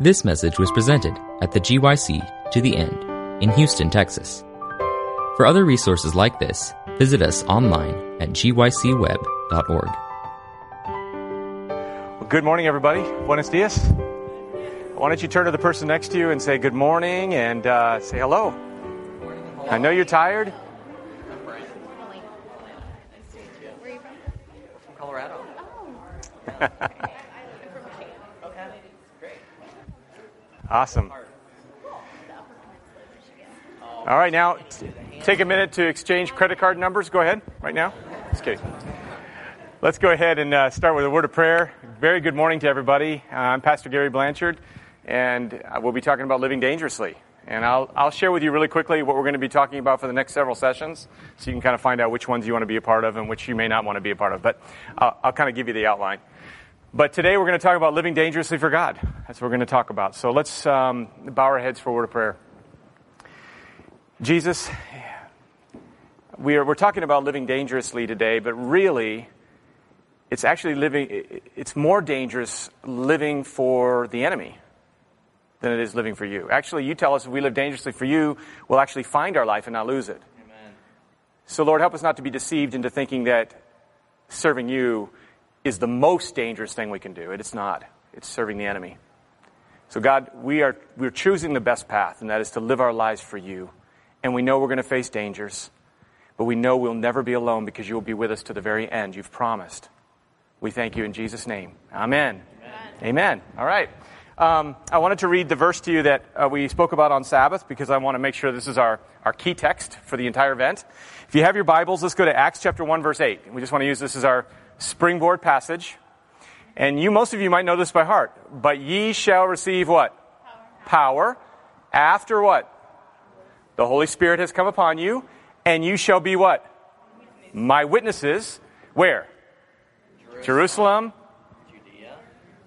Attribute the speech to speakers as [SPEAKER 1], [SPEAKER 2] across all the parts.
[SPEAKER 1] This message was presented at the GYC To the End in Houston, Texas. For other resources like this, visit us online at gycweb.org.
[SPEAKER 2] Well, good morning, everybody. Buenos dias. Why don't you turn to the person next to you and say good morning and uh, say hello. I know you're tired.
[SPEAKER 3] Where are you from Colorado.
[SPEAKER 2] Awesome. All right, now t- take a minute to exchange credit card numbers. Go ahead, right now. Just kidding. Let's go ahead and uh, start with a word of prayer. Very good morning to everybody. Uh, I'm Pastor Gary Blanchard, and uh, we'll be talking about living dangerously. And I'll, I'll share with you really quickly what we're going to be talking about for the next several sessions so you can kind of find out which ones you want to be a part of and which you may not want to be a part of. But I'll, I'll kind of give you the outline. But today we're going to talk about living dangerously for God. That's what we're going to talk about. So let's um, bow our heads for a word of prayer. Jesus, we are, we're talking about living dangerously today, but really, it's actually living, it's more dangerous living for the enemy than it is living for you. Actually, you tell us if we live dangerously for you, we'll actually find our life and not lose it.
[SPEAKER 3] Amen.
[SPEAKER 2] So, Lord, help us not to be deceived into thinking that serving you is the most dangerous thing we can do. It's not. It's serving the enemy. So, God, we are we're choosing the best path, and that is to live our lives for you. And we know we're going to face dangers, but we know we'll never be alone because you will be with us to the very end. You've promised. We thank you in Jesus' name. Amen. Amen. Amen. All right. Um, I wanted to read the verse to you that uh, we spoke about on Sabbath because I want to make sure this is our, our key text for the entire event. If you have your Bibles, let's go to Acts chapter 1, verse 8. We just want to use this as our springboard passage. And you, most of you might know this by heart. But ye shall receive what? Power. Power. After what? The Holy Spirit has come upon you, and you shall be what? My witnesses. Where?
[SPEAKER 3] Jerusalem,
[SPEAKER 2] Jerusalem
[SPEAKER 3] Judea,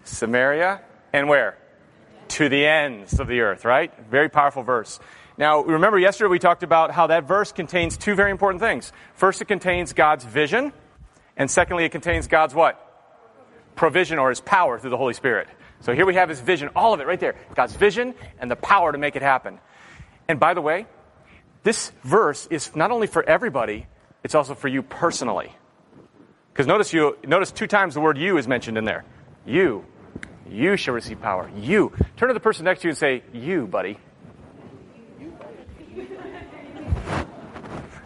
[SPEAKER 2] Samaria, and where? To the ends of the earth, right? Very powerful verse. Now, remember yesterday we talked about how that verse contains two very important things. First, it contains God's vision, and secondly, it contains God's what? Provision or his power through the Holy Spirit. So here we have his vision, all of it right there. God's vision and the power to make it happen. And by the way, this verse is not only for everybody, it's also for you personally. Because notice you notice two times the word you is mentioned in there. You. You shall receive power. You. Turn to the person next to you and say, You, buddy.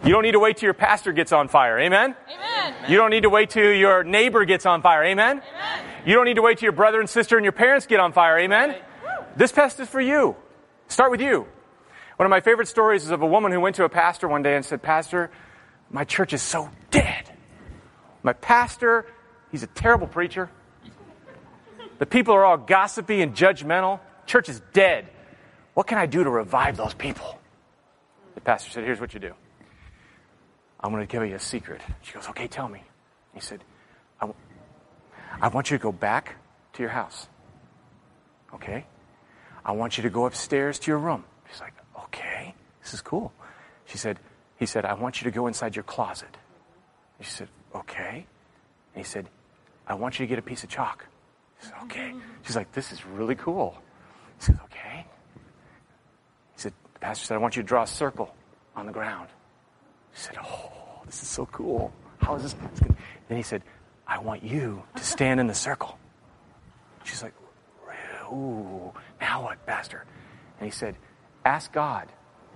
[SPEAKER 2] You don't need to wait till your pastor gets on fire. Amen?
[SPEAKER 4] Amen.
[SPEAKER 2] You don't need to wait till your neighbor gets on fire. Amen?
[SPEAKER 4] Amen.
[SPEAKER 2] You don't need to wait till your brother and sister and your parents get on fire. Amen? This test is for you. Start with you. One of my favorite stories is of a woman who went to a pastor one day and said, Pastor, my church is so dead. My pastor, he's a terrible preacher. The people are all gossipy and judgmental. Church is dead. What can I do to revive those people? The pastor said, Here's what you do. I'm going to give you a secret. She goes, Okay, tell me. He said, I, w- I want you to go back to your house. Okay? I want you to go upstairs to your room. She's like, Okay, this is cool. She said, He said, I want you to go inside your closet. She said, Okay. And he said, I want you to get a piece of chalk. She said, Okay. She's like, This is really cool. He said, Okay. He said, The pastor said, I want you to draw a circle on the ground. She said, Oh, this is so cool. How is this? Then he said, I want you to stand in the circle. She's like, Ooh, now what, Pastor? And he said, Ask God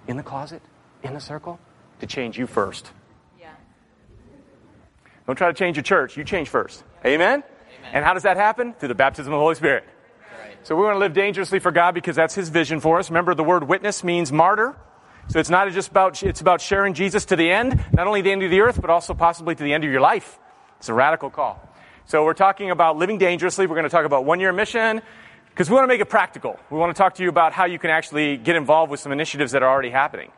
[SPEAKER 2] in the closet, in the circle, to change you first.
[SPEAKER 4] Yeah.
[SPEAKER 2] Don't try to change your church. You change first. Amen? And how does that happen? Through the baptism of the Holy Spirit. So we want to live dangerously for God because that's His vision for us. Remember, the word witness means martyr. So it's not just about, it's about sharing Jesus to the end, not only the end of the earth, but also possibly to the end of your life. It's a radical call. So we're talking about living dangerously. We're going to talk about one year mission because we want to make it practical. We want to talk to you about how you can actually get involved with some initiatives that are already happening.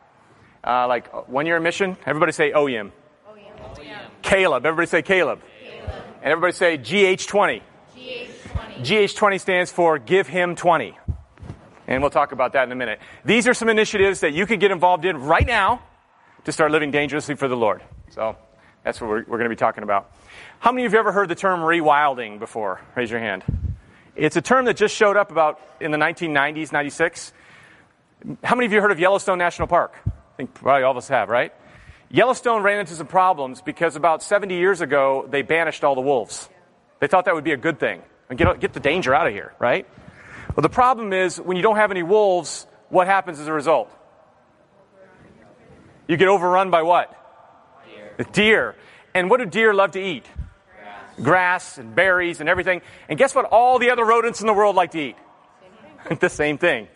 [SPEAKER 2] Uh, like one year mission. Everybody say OEM. Caleb. Everybody say Caleb. And everybody say GH20.
[SPEAKER 4] GH20.
[SPEAKER 2] GH20 stands for Give Him 20. And we'll talk about that in a minute. These are some initiatives that you could get involved in right now to start living dangerously for the Lord. So that's what we're, we're going to be talking about. How many of you have ever heard the term rewilding before? Raise your hand. It's a term that just showed up about in the 1990s, 96. How many of you heard of Yellowstone National Park? I think probably all of us have, right? Yellowstone ran into some problems because about 70 years ago, they banished all the wolves. They thought that would be a good thing. And get, get the danger out of here, right? Well, the problem is when you don't have any wolves, what happens as a result? You get overrun by what?
[SPEAKER 3] Deer.
[SPEAKER 2] Deer. And what do deer love to eat? Grass and berries and everything. And guess what all the other rodents in the world like to eat? the same thing.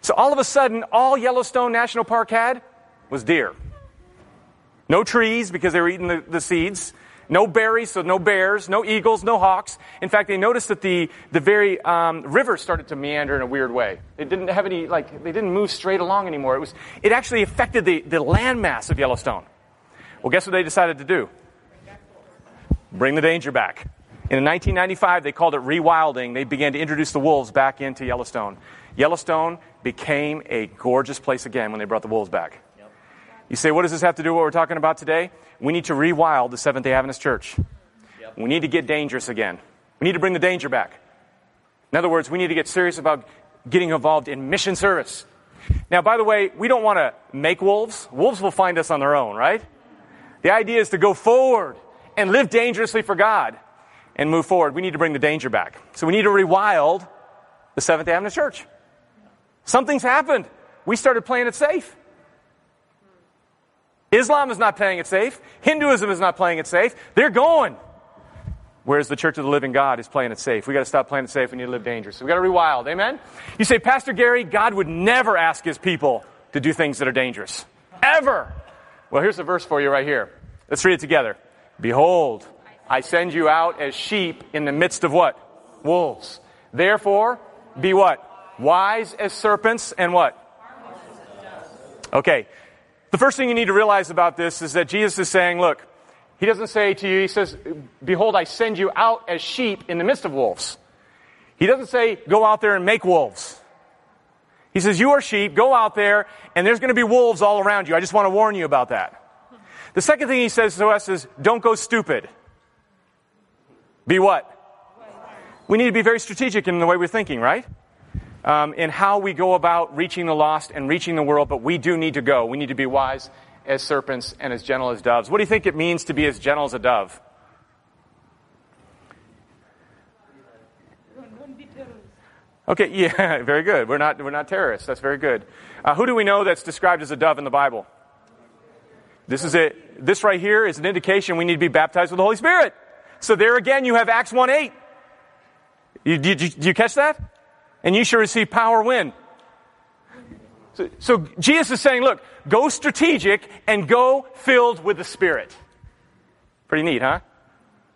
[SPEAKER 2] So all of a sudden, all Yellowstone National Park had was deer. No trees because they were eating the, the seeds. No berries, so no bears, no eagles, no hawks. In fact, they noticed that the, the very um, river started to meander in a weird way. It didn't have any, like, they didn't move straight along anymore. It, was, it actually affected the, the landmass of Yellowstone. Well, guess what they decided to do? Bring the danger back. In 1995, they called it rewilding. They began to introduce the wolves back into Yellowstone. Yellowstone became a gorgeous place again when they brought the wolves back. You say, what does this have to do with what we're talking about today? We need to rewild the Seventh day Adventist Church.
[SPEAKER 3] Yep.
[SPEAKER 2] We need to get dangerous again. We need to bring the danger back. In other words, we need to get serious about getting involved in mission service. Now, by the way, we don't want to make wolves. Wolves will find us on their own, right? The idea is to go forward and live dangerously for God and move forward. We need to bring the danger back. So we need to rewild the Seventh day Adventist Church. Something's happened. We started playing it safe. Islam is not playing it safe. Hinduism is not playing it safe. They're going. Whereas the Church of the Living God is playing it safe. We got to stop playing it safe. We need to live dangerous. We got to rewild. Amen? You say, Pastor Gary, God would never ask his people to do things that are dangerous. Ever. Well, here's a verse for you right here. Let's read it together. Behold, I send you out as sheep in the midst of what? Wolves. Therefore, be what? Wise as serpents and what? Okay. The first thing you need to realize about this is that Jesus is saying, look, he doesn't say to you, he says, behold, I send you out as sheep in the midst of wolves. He doesn't say, go out there and make wolves. He says, you are sheep, go out there, and there's going to be wolves all around you. I just want to warn you about that. The second thing he says to us is, don't go stupid. Be what? We need to be very strategic in the way we're thinking, right? Um, in how we go about reaching the lost and reaching the world, but we do need to go. We need to be wise as serpents and as gentle as doves. What do you think it means to be as gentle as a dove? Okay, yeah, very good. We're not, we're not terrorists. That's very good. Uh, who do we know that's described as a dove in the Bible? This is it. This right here is an indication we need to be baptized with the Holy Spirit. So there again, you have Acts 1 8. You, you, did you catch that? And you shall receive power when? So, so, Jesus is saying, look, go strategic and go filled with the Spirit. Pretty neat, huh?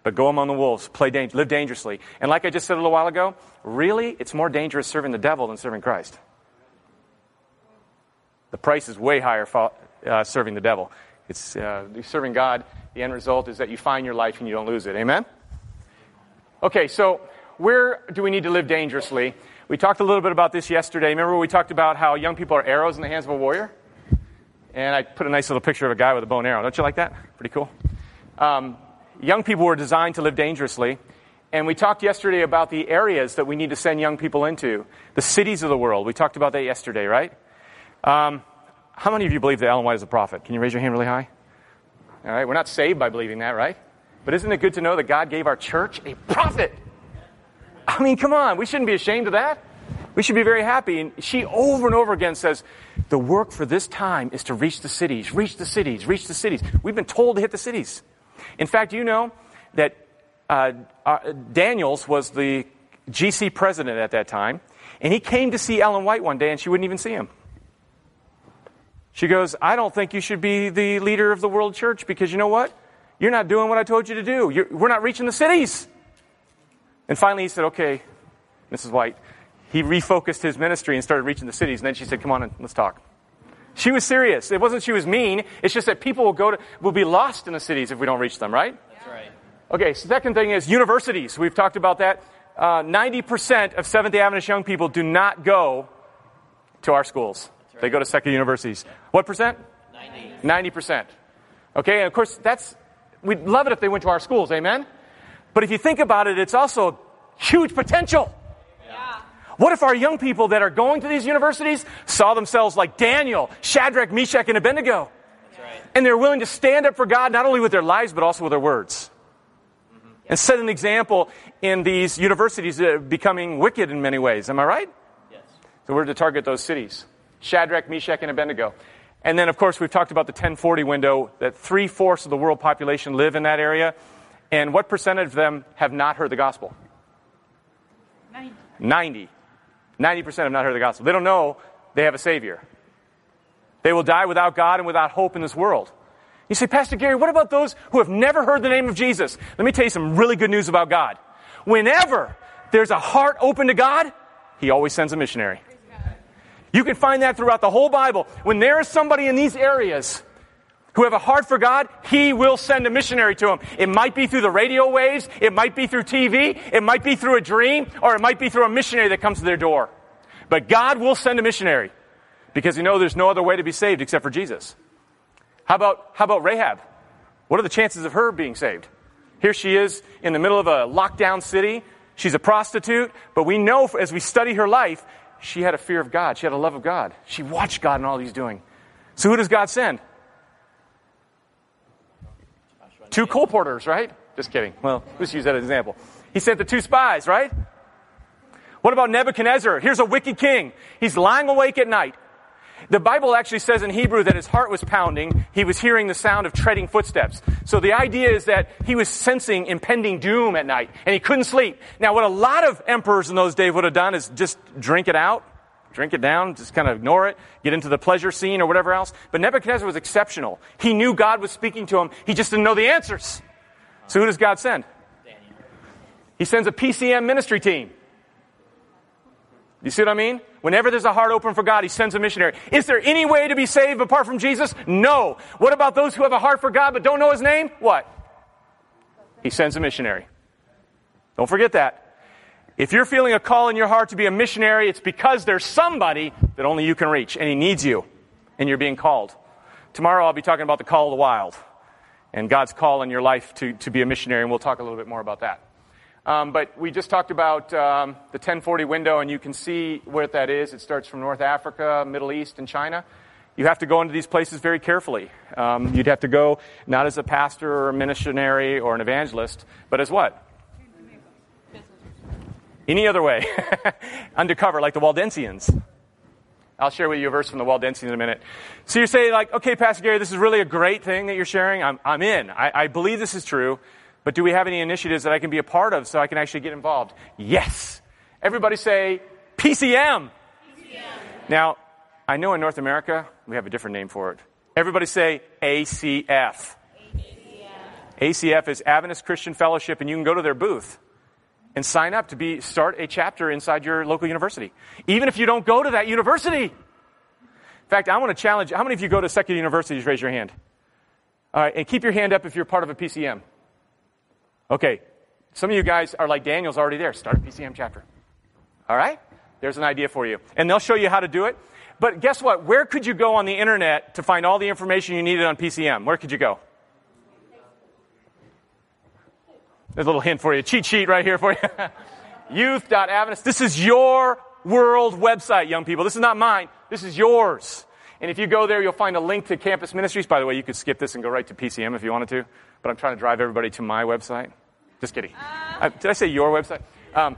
[SPEAKER 2] But go among the wolves, play dang- live dangerously. And like I just said a little while ago, really, it's more dangerous serving the devil than serving Christ. The price is way higher for, uh, serving the devil. It's uh, serving God. The end result is that you find your life and you don't lose it. Amen. Okay, so where do we need to live dangerously? We talked a little bit about this yesterday. Remember we talked about how young people are arrows in the hands of a warrior? And I put a nice little picture of a guy with a bow and arrow. Don't you like that? Pretty cool. Um, young people were designed to live dangerously. And we talked yesterday about the areas that we need to send young people into, the cities of the world. We talked about that yesterday, right? Um, how many of you believe that Ellen White is a prophet? Can you raise your hand really high? All right, we're not saved by believing that, right? But isn't it good to know that God gave our church a prophet? I mean, come on, we shouldn't be ashamed of that. We should be very happy. And she over and over again says, the work for this time is to reach the cities, reach the cities, reach the cities. We've been told to hit the cities. In fact, you know that uh, uh, Daniels was the GC president at that time, and he came to see Ellen White one day, and she wouldn't even see him. She goes, I don't think you should be the leader of the world church because you know what? You're not doing what I told you to do. You're, we're not reaching the cities. And finally, he said, Okay, Mrs. White. He refocused his ministry and started reaching the cities. And then she said, Come on, and let's talk. She was serious. It wasn't she was mean. It's just that people will go to, will be lost in the cities if we don't reach them, right?
[SPEAKER 3] That's right.
[SPEAKER 2] Okay, second thing is universities. We've talked about that. Uh, 90% of Seventh day Adventist young people do not go to our schools. Right. They go to secular universities. What percent? 90. 90%. Okay, and of course, that's, we'd love it if they went to our schools, amen? But if you think about it, it's also huge potential. What if our young people that are going to these universities saw themselves like Daniel, Shadrach, Meshach, and Abednego?
[SPEAKER 3] That's right.
[SPEAKER 2] And they're willing to stand up for God not only with their lives, but also with their words. Mm-hmm. And set an example in these universities that are becoming wicked in many ways. Am I right?
[SPEAKER 3] Yes.
[SPEAKER 2] So we're to target those cities Shadrach, Meshach, and Abednego. And then, of course, we've talked about the 1040 window that three fourths of the world population live in that area. And what percentage of them have not heard the gospel? 90. 90% have not heard the gospel. They don't know they have a Savior. They will die without God and without hope in this world. You say, Pastor Gary, what about those who have never heard the name of Jesus? Let me tell you some really good news about God. Whenever there's a heart open to God, He always sends a missionary. You can find that throughout the whole Bible. When there is somebody in these areas who have a heart for God, He will send a missionary to them. It might be through the radio waves, it might be through TV, it might be through a dream, or it might be through a missionary that comes to their door. But God will send a missionary because you know there's no other way to be saved except for Jesus. How about, how about Rahab? What are the chances of her being saved? Here she is in the middle of a lockdown city. She's a prostitute, but we know as we study her life, she had a fear of God. She had a love of God. She watched God and all he's doing. So who does God send? Two colporteurs, right? Just kidding. Well, let's use that as an example. He sent the two spies, right? What about Nebuchadnezzar? Here's a wicked king. He's lying awake at night. The Bible actually says in Hebrew that his heart was pounding. He was hearing the sound of treading footsteps. So the idea is that he was sensing impending doom at night and he couldn't sleep. Now what a lot of emperors in those days would have done is just drink it out, drink it down, just kind of ignore it, get into the pleasure scene or whatever else. But Nebuchadnezzar was exceptional. He knew God was speaking to him. He just didn't know the answers. So who does God send?
[SPEAKER 3] Daniel.
[SPEAKER 2] He sends a PCM ministry team. You see what I mean? Whenever there's a heart open for God, He sends a missionary. Is there any way to be saved apart from Jesus? No. What about those who have a heart for God but don't know His name? What? He sends a missionary. Don't forget that. If you're feeling a call in your heart to be a missionary, it's because there's somebody that only you can reach, and He needs you, and you're being called. Tomorrow I'll be talking about the call of the wild and God's call in your life to, to be a missionary, and we'll talk a little bit more about that. Um, but we just talked about um, the 1040 window, and you can see where that is. It starts from North Africa, Middle East, and China. You have to go into these places very carefully. Um, you'd have to go not as a pastor or a missionary or an evangelist, but as what? Any other way. Undercover, like the Waldensians. I'll share with you a verse from the Waldensians in a minute. So you say, like, okay, Pastor Gary, this is really a great thing that you're sharing. I'm, I'm in. I, I believe this is true. But do we have any initiatives that I can be a part of so I can actually get involved? Yes. Everybody say PCM. PCM. Now, I know in North America we have a different name for it. Everybody say ACF. ACF, ACF is Adventist Christian Fellowship, and you can go to their booth and sign up to be start a chapter inside your local university. Even if you don't go to that university. In fact, I want to challenge how many of you go to secular universities? Raise your hand. All right, and keep your hand up if you're part of a PCM. Okay, some of you guys are like Daniel's already there. Start a PCM chapter. All right? There's an idea for you. And they'll show you how to do it. But guess what? Where could you go on the internet to find all the information you needed on PCM? Where could you go? There's a little hint for you. Cheat sheet right here for you. Youth.adventist. This is your world website, young people. This is not mine. This is yours. And if you go there, you'll find a link to campus ministries. By the way, you could skip this and go right to PCM if you wanted to, but I'm trying to drive everybody to my website. Just kidding. Uh, did I say your website? Um,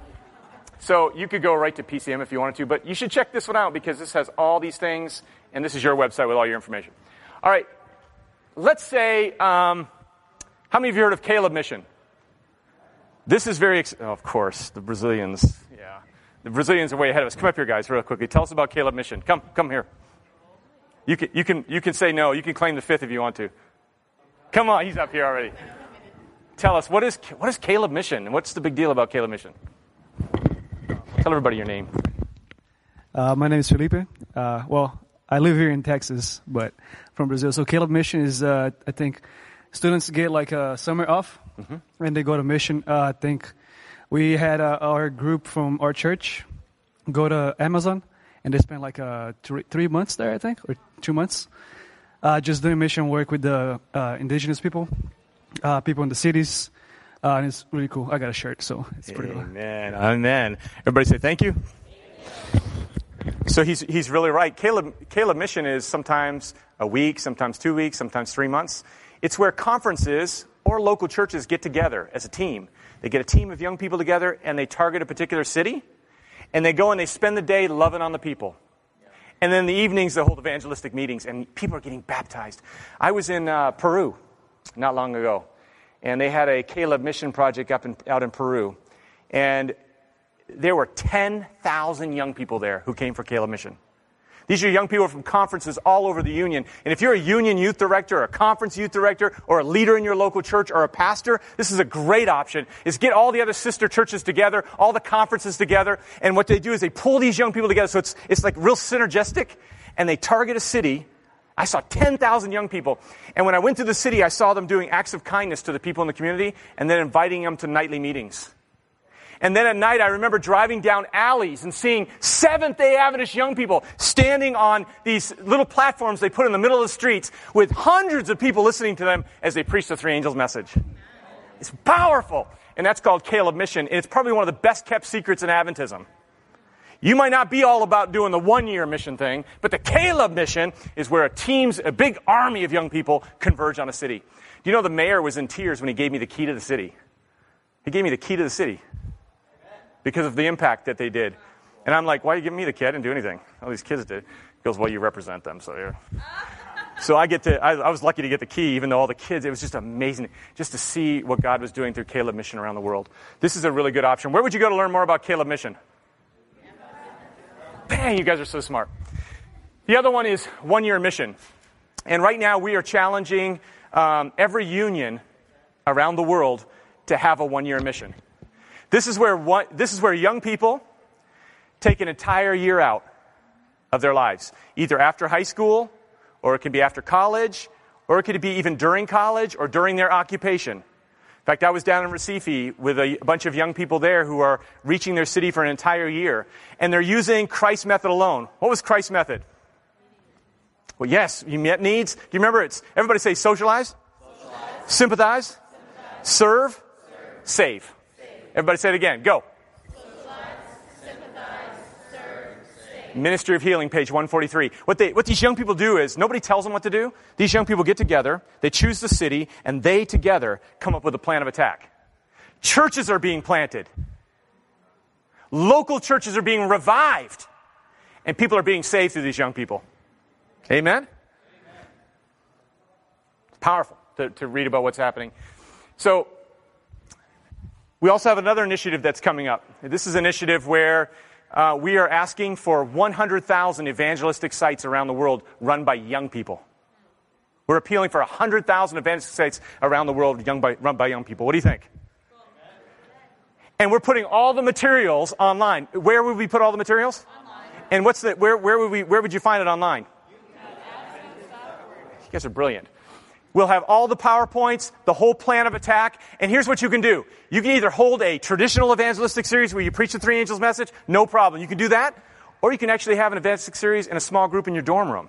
[SPEAKER 2] so you could go right to PCM if you wanted to, but you should check this one out because this has all these things, and this is your website with all your information. All right. Let's say, um, how many of you heard of Caleb Mission? This is very, ex- oh, of course, the Brazilians. Yeah. The Brazilians are way ahead of us. Come up here, guys, real quickly. Tell us about Caleb Mission. Come, come here. You can, you can, you can say no. You can claim the fifth if you want to. Come on, he's up here already. Tell us, what is, what is Caleb Mission? And What's the big deal about Caleb Mission? Tell everybody your name.
[SPEAKER 4] Uh, my name is Felipe. Uh, well, I live here in Texas, but from Brazil. So Caleb Mission is, uh, I think, students get like a summer off, and they go to mission. Uh, I think we had uh, our group from our church go to Amazon, and they spent like uh, three, three months there, I think, or two months, uh, just doing mission work with the uh, indigenous people, uh, people in the cities. And it's really cool. I got a shirt, so it's pretty cool.
[SPEAKER 2] Amen. Amen. Everybody say thank you. So he's, he's really right. Caleb, Caleb Mission is sometimes a week, sometimes two weeks, sometimes three months. It's where conferences or local churches get together as a team. They get a team of young people together and they target a particular city and they go and they spend the day loving on the people. And then the evenings, they hold evangelistic meetings and people are getting baptized. I was in uh, Peru not long ago and they had a Caleb Mission project up in, out in Peru. And there were 10,000 young people there who came for Caleb Mission. These are young people from conferences all over the union. And if you're a union youth director, or a conference youth director, or a leader in your local church, or a pastor, this is a great option, is get all the other sister churches together, all the conferences together, and what they do is they pull these young people together so it's, it's like real synergistic, and they target a city. I saw 10,000 young people. And when I went to the city, I saw them doing acts of kindness to the people in the community, and then inviting them to nightly meetings. And then at night, I remember driving down alleys and seeing Seventh day Adventist young people standing on these little platforms they put in the middle of the streets with hundreds of people listening to them as they preach the three angels message. It's powerful. And that's called Caleb Mission. And it's probably one of the best kept secrets in Adventism. You might not be all about doing the one year mission thing, but the Caleb mission is where a team's, a big army of young people converge on a city. Do you know the mayor was in tears when he gave me the key to the city? He gave me the key to the city because of the impact that they did. And I'm like, why are you giving me the key? I didn't do anything. All these kids did. He goes, well, you represent them, so yeah. So I get to, I, I, was lucky to get the key, even though all the kids, it was just amazing just to see what God was doing through Caleb Mission around the world. This is a really good option. Where would you go to learn more about Caleb Mission? Bang, you guys are so smart. The other one is one year mission. And right now we are challenging um, every union around the world to have a one year mission. This is where one, this is where young people take an entire year out of their lives, either after high school, or it can be after college, or it could be even during college or during their occupation. In fact, I was down in Recife with a bunch of young people there who are reaching their city for an entire year, and they're using Christ's method alone. What was Christ's method? Well, yes, you met needs. Do you remember it's everybody say socialize, socialize. Sympathize? sympathize, serve, serve. save. Everybody say it again. Go. Ministry of Healing, page 143. What, they, what these young people do is nobody tells them what to do. These young people get together, they choose the city, and they together come up with a plan of attack. Churches are being planted. Local churches are being revived. And people are being saved through these young people. Amen? It's powerful to, to read about what's happening. So, we also have another initiative that's coming up. This is an initiative where uh, we are asking for 100,000 evangelistic sites around the world run by young people. We're appealing for 100,000 evangelistic sites around the world by, run by young people. What do you think? And we're putting all the materials online. Where would we put all the materials? Online. And what's the, where, where, would we, where would you find it online? You guys are brilliant. We'll have all the PowerPoints, the whole plan of attack, and here's what you can do. You can either hold a traditional evangelistic series where you preach the three angels message, no problem. You can do that, or you can actually have an evangelistic series in a small group in your dorm room.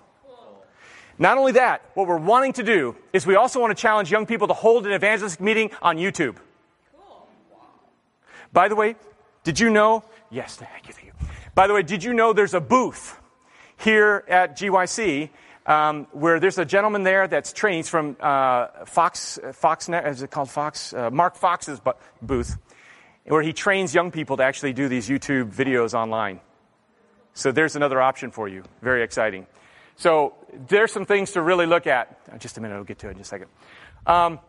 [SPEAKER 2] Not only that, what we're wanting to do is we also want to challenge young people to hold an evangelistic meeting on YouTube. By the way, did you know? Yes, thank you, thank you. By the way, did you know there's a booth here at GYC um, where there's a gentleman there that's trained He's from uh, Fox, Fox, is it called Fox? Uh, Mark Fox's booth, where he trains young people to actually do these YouTube videos online. So there's another option for you. Very exciting. So there's some things to really look at. Uh, just a minute, I'll get to it in a second. Um,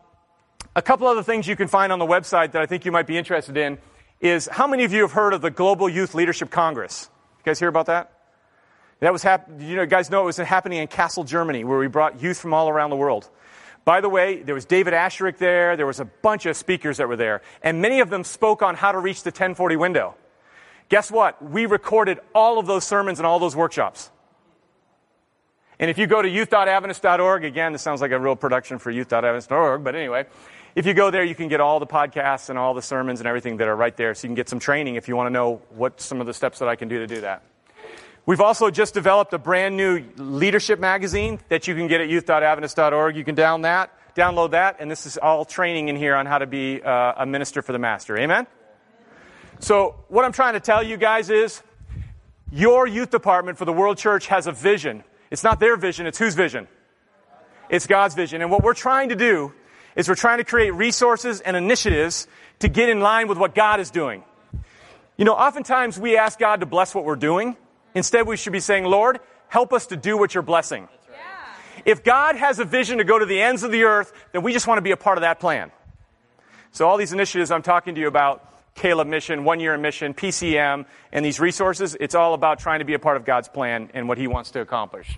[SPEAKER 2] a couple other things you can find on the website that I think you might be interested in is how many of you have heard of the Global Youth Leadership Congress? You guys hear about that? That was hap- you know, guys know it was happening in Kassel, Germany, where we brought youth from all around the world. By the way, there was David Asscherick there. There was a bunch of speakers that were there, and many of them spoke on how to reach the 1040 window. Guess what? We recorded all of those sermons and all those workshops. And if you go to youth.adventist.org, again, this sounds like a real production for youth.adventist.org, but anyway, if you go there, you can get all the podcasts and all the sermons and everything that are right there. So you can get some training if you want to know what some of the steps that I can do to do that. We've also just developed a brand new leadership magazine that you can get at youth.adventist.org. You can down that, download that, and this is all training in here on how to be uh, a minister for the master. Amen? So, what I'm trying to tell you guys is Your youth department for the World Church has a vision. It's not their vision, it's whose vision? It's God's vision. And what we're trying to do is we're trying to create resources and initiatives to get in line with what God is doing. You know, oftentimes we ask God to bless what we're doing. Instead, we should be saying, Lord, help us to do what you're blessing. If God has a vision to go to the ends of the earth, then we just want to be a part of that plan. So all these initiatives I'm talking to you about, Caleb Mission, One Year in Mission, PCM, and these resources, it's all about trying to be a part of God's plan and what He wants to accomplish.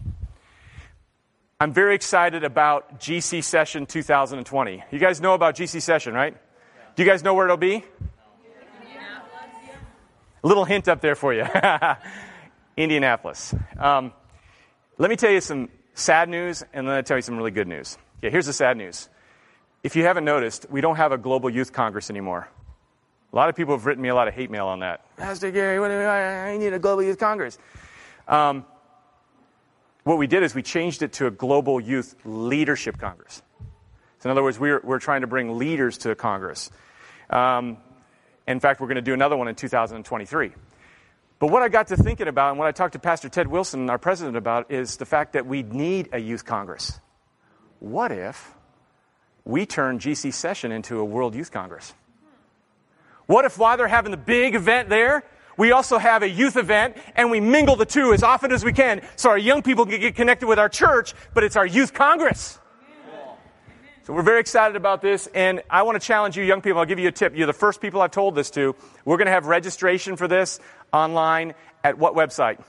[SPEAKER 2] I'm very excited about GC Session 2020. You guys know about GC Session, right? Do you guys know where it'll be? A little hint up there for you Indianapolis. Um, let me tell you some sad news, and then I'll tell you some really good news. Yeah, here's the sad news. If you haven't noticed, we don't have a global youth congress anymore. A lot of people have written me a lot of hate mail on that. Pastor Gary, what do I, I need a global youth congress. Um, what we did is we changed it to a global youth leadership congress. So in other words, we're, we're trying to bring leaders to the Congress. Um, in fact, we're going to do another one in 2023. But what I got to thinking about, and what I talked to Pastor Ted Wilson, our president, about, is the fact that we need a youth congress. What if we turn GC Session into a World Youth Congress? What if while they're having the big event there, we also have a youth event and we mingle the two as often as we can so our young people can get connected with our church, but it's our youth congress. So we're very excited about this, and I want to challenge you, young people. I'll give you a tip. You're the first people I've told this to. We're going to have registration for this online at what website?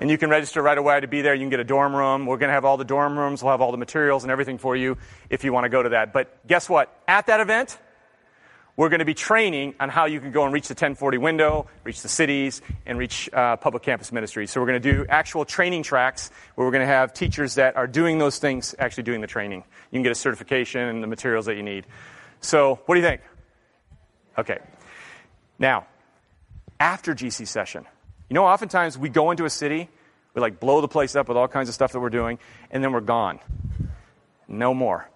[SPEAKER 2] And you can register right away to be there. You can get a dorm room. We're going to have all the dorm rooms. We'll have all the materials and everything for you if you want to go to that. But guess what? At that event, we're going to be training on how you can go and reach the 1040 window, reach the cities, and reach uh, public campus ministries. So we're going to do actual training tracks where we're going to have teachers that are doing those things actually doing the training. You can get a certification and the materials that you need. So, what do you think? Okay. Now, after GC session, you know, oftentimes we go into a city, we like blow the place up with all kinds of stuff that we're doing, and then we're gone. No more.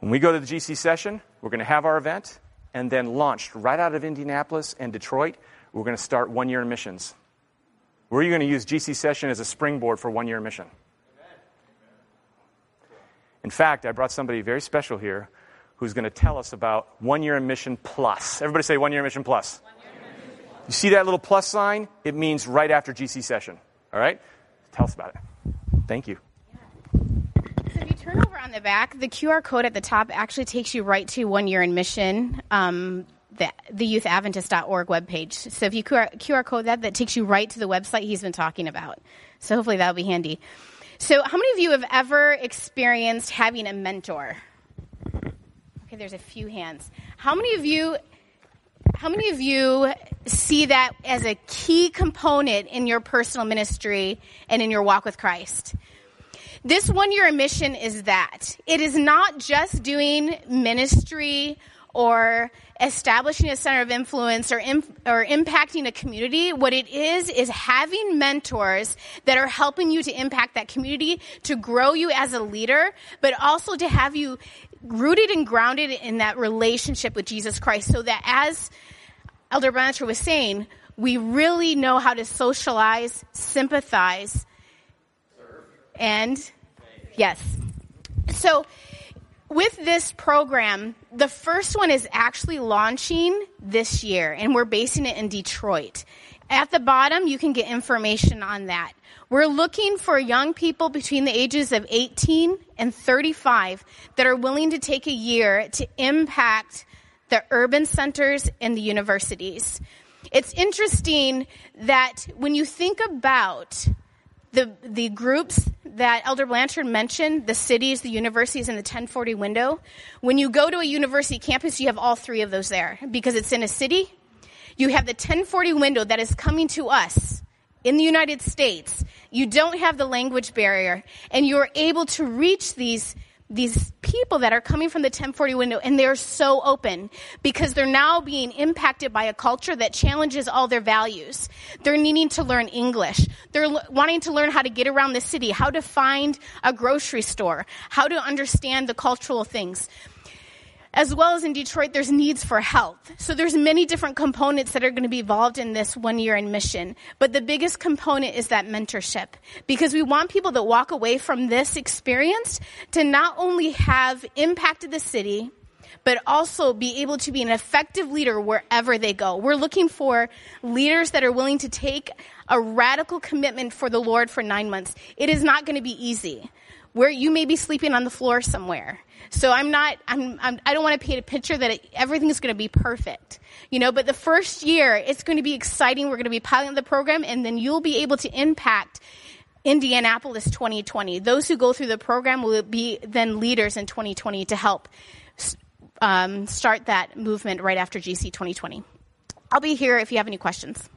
[SPEAKER 2] When we go to the GC session, we're going to have our event, and then launched right out of Indianapolis and Detroit, we're going to start one year in missions. We're going to use GC Session as a springboard for one year mission. In fact, I brought somebody very special here who's going to tell us about one year in mission plus. Everybody say one year in mission plus. You see that little plus sign? It means right after GC session. All right? Tell us about it. Thank you
[SPEAKER 5] turn over on the back, the QR code at the top actually takes you right to One Year in Mission, um, the, the youth.adventist.org webpage. So if you QR, QR code that, that takes you right to the website he's been talking about. So hopefully that'll be handy. So, how many of you have ever experienced having a mentor? Okay, there's a few hands. How many of you how many of you see that as a key component in your personal ministry and in your walk with Christ? This one year mission is that. It is not just doing ministry or establishing a center of influence or, imp- or impacting a community. What it is, is having mentors that are helping you to impact that community, to grow you as a leader, but also to have you rooted and grounded in that relationship with Jesus Christ so that as Elder Blanchard was saying, we really know how to socialize, sympathize, and yes. So, with this program, the first one is actually launching this year, and we're basing it in Detroit. At the bottom, you can get information on that. We're looking for young people between the ages of 18 and 35 that are willing to take a year to impact the urban centers and the universities. It's interesting that when you think about the, the groups that Elder Blanchard mentioned, the cities, the universities, and the 1040 window, when you go to a university campus, you have all three of those there because it's in a city. You have the 1040 window that is coming to us in the United States. You don't have the language barrier, and you're able to reach these these people that are coming from the 1040 window and they're so open because they're now being impacted by a culture that challenges all their values. They're needing to learn English. They're l- wanting to learn how to get around the city, how to find a grocery store, how to understand the cultural things. As well as in Detroit, there's needs for health. So there's many different components that are going to be involved in this one year in mission. But the biggest component is that mentorship because we want people that walk away from this experience to not only have impacted the city, but also be able to be an effective leader wherever they go. We're looking for leaders that are willing to take a radical commitment for the Lord for nine months. It is not going to be easy. Where you may be sleeping on the floor somewhere. So I'm not, I'm, I'm I do not want to paint a picture that it, everything is going to be perfect. You know, but the first year, it's going to be exciting. We're going to be piloting the program and then you'll be able to impact Indianapolis 2020. Those who go through the program will be then leaders in 2020 to help um, start that movement right after GC 2020. I'll be here if you have any questions.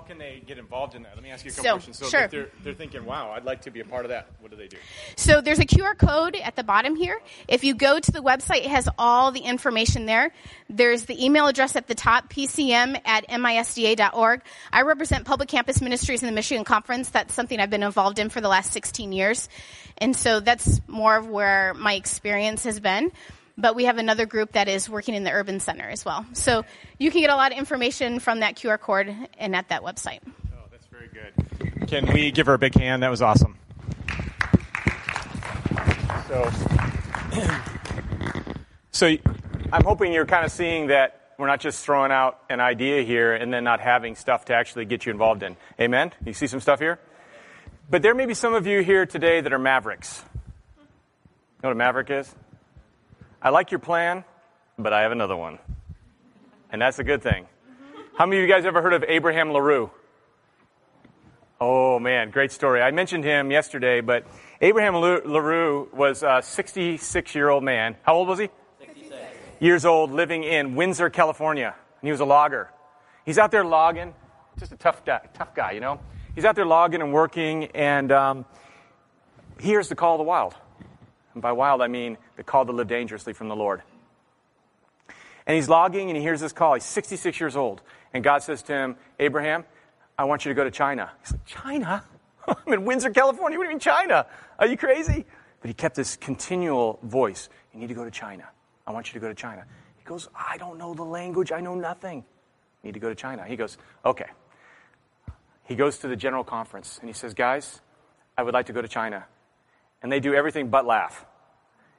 [SPEAKER 2] How can they get involved in that? Let me ask you a couple
[SPEAKER 5] So,
[SPEAKER 2] questions. So
[SPEAKER 5] sure.
[SPEAKER 2] if they're, they're thinking, wow, I'd like to be a part of that, what do they do?
[SPEAKER 5] So there's a QR code at the bottom here. If you go to the website, it has all the information there. There's the email address at the top, pcm at misda.org. I represent Public Campus Ministries in the Michigan Conference. That's something I've been involved in for the last 16 years. And so that's more of where my experience has been. But we have another group that is working in the urban center as well. So you can get a lot of information from that QR code and at that website.
[SPEAKER 2] Oh, that's very good. Can we give her a big hand? That was awesome. So, so I'm hoping you're kind of seeing that we're not just throwing out an idea here and then not having stuff to actually get you involved in. Amen? You see some stuff here? But there may be some of you here today that are mavericks. You know what a maverick is? I like your plan, but I have another one. And that's a good thing. How many of you guys ever heard of Abraham LaRue? Oh man, great story. I mentioned him yesterday, but Abraham LaRue was a 66 year old man. How old was he?
[SPEAKER 3] 66.
[SPEAKER 2] Years old, living in Windsor, California. And he was a logger. He's out there logging, just a tough guy, tough guy, you know? He's out there logging and working, and um, he hears the call of the wild. And by wild, I mean the call to live dangerously from the Lord. And he's logging and he hears this call. He's 66 years old. And God says to him, Abraham, I want you to go to China. He's like, China? I'm in Windsor, California. What do you mean China? Are you crazy? But he kept this continual voice. You need to go to China. I want you to go to China. He goes, I don't know the language. I know nothing. Need to go to China. He goes, okay. He goes to the general conference and he says, guys, I would like to go to China. And they do everything but laugh.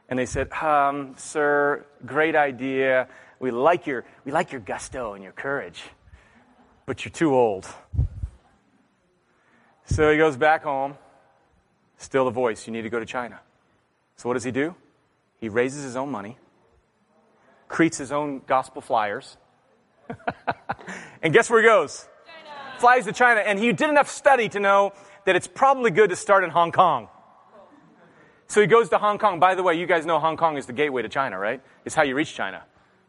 [SPEAKER 2] And they said, um, Sir, great idea. We like, your, we like your gusto and your courage, but you're too old. So he goes back home. Still the voice, you need to go to China. So what does he do? He raises his own money, creates his own gospel flyers, and guess where he goes? China. Flies to China. And he did enough study to know that it's probably good to start in Hong Kong. So he goes to Hong Kong. By the way, you guys know Hong Kong is the gateway to China, right? It's how you reach China.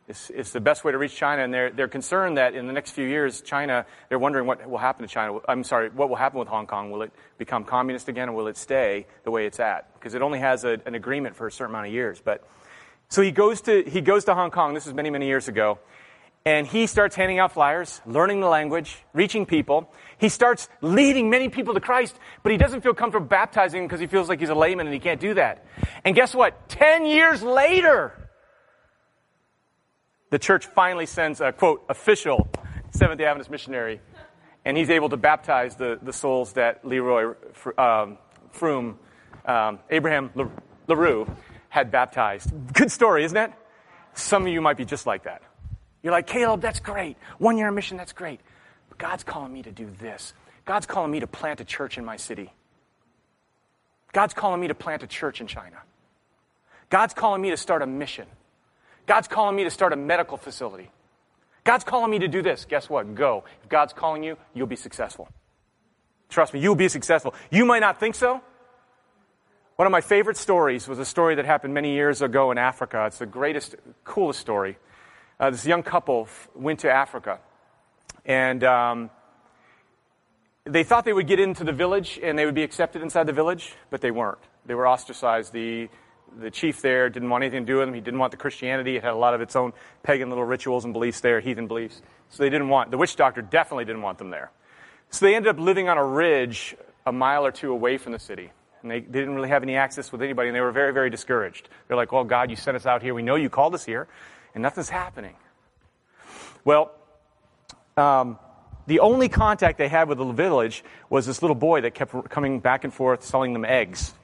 [SPEAKER 2] It's, it's the best way to reach China, and they're, they're concerned that in the next few years, China, they're wondering what will happen to China. I'm sorry, what will happen with Hong Kong? Will it become communist again, or will it stay the way it's at? Because it only has a, an agreement for a certain amount of years. But so he goes to he goes to Hong Kong. This is many many years ago, and he starts handing out flyers, learning the language, reaching people. He starts leading many people to Christ, but he doesn't feel comfortable baptizing them because he feels like he's a layman and he can't do that. And guess what? Ten years later, the church finally sends a quote official Seventh day Adventist missionary, and he's able to baptize the, the souls that Leroy um, um, Abraham LaRue had baptized. Good story, isn't it? Some of you might be just like that. You're like, Caleb, that's great. One year mission, that's great. But God's calling me to do this. God's calling me to plant a church in my city. God's calling me to plant a church in China. God's calling me to start a mission. God's calling me to start a medical facility. God's calling me to do this. Guess what? Go. If God's calling you, you'll be successful. Trust me, you'll be successful. You might not think so. One of my favorite stories was a story that happened many years ago in Africa. It's the greatest, coolest story. Uh, this young couple f- went to Africa, and um, they thought they would get into the village and they would be accepted inside the village, but they weren't. They were ostracized. The the chief there didn't want anything to do with them. He didn't want the Christianity. It had a lot of its own pagan little rituals and beliefs there, heathen beliefs. So they didn't want, the witch doctor definitely didn't want them there. So they ended up living on a ridge a mile or two away from the city. and they, they didn't really have any access with anybody, and they were very, very discouraged. They're like, "Oh God, you sent us out here. We know you called us here, and nothing's happening." Well, um, the only contact they had with the village was this little boy that kept coming back and forth selling them eggs.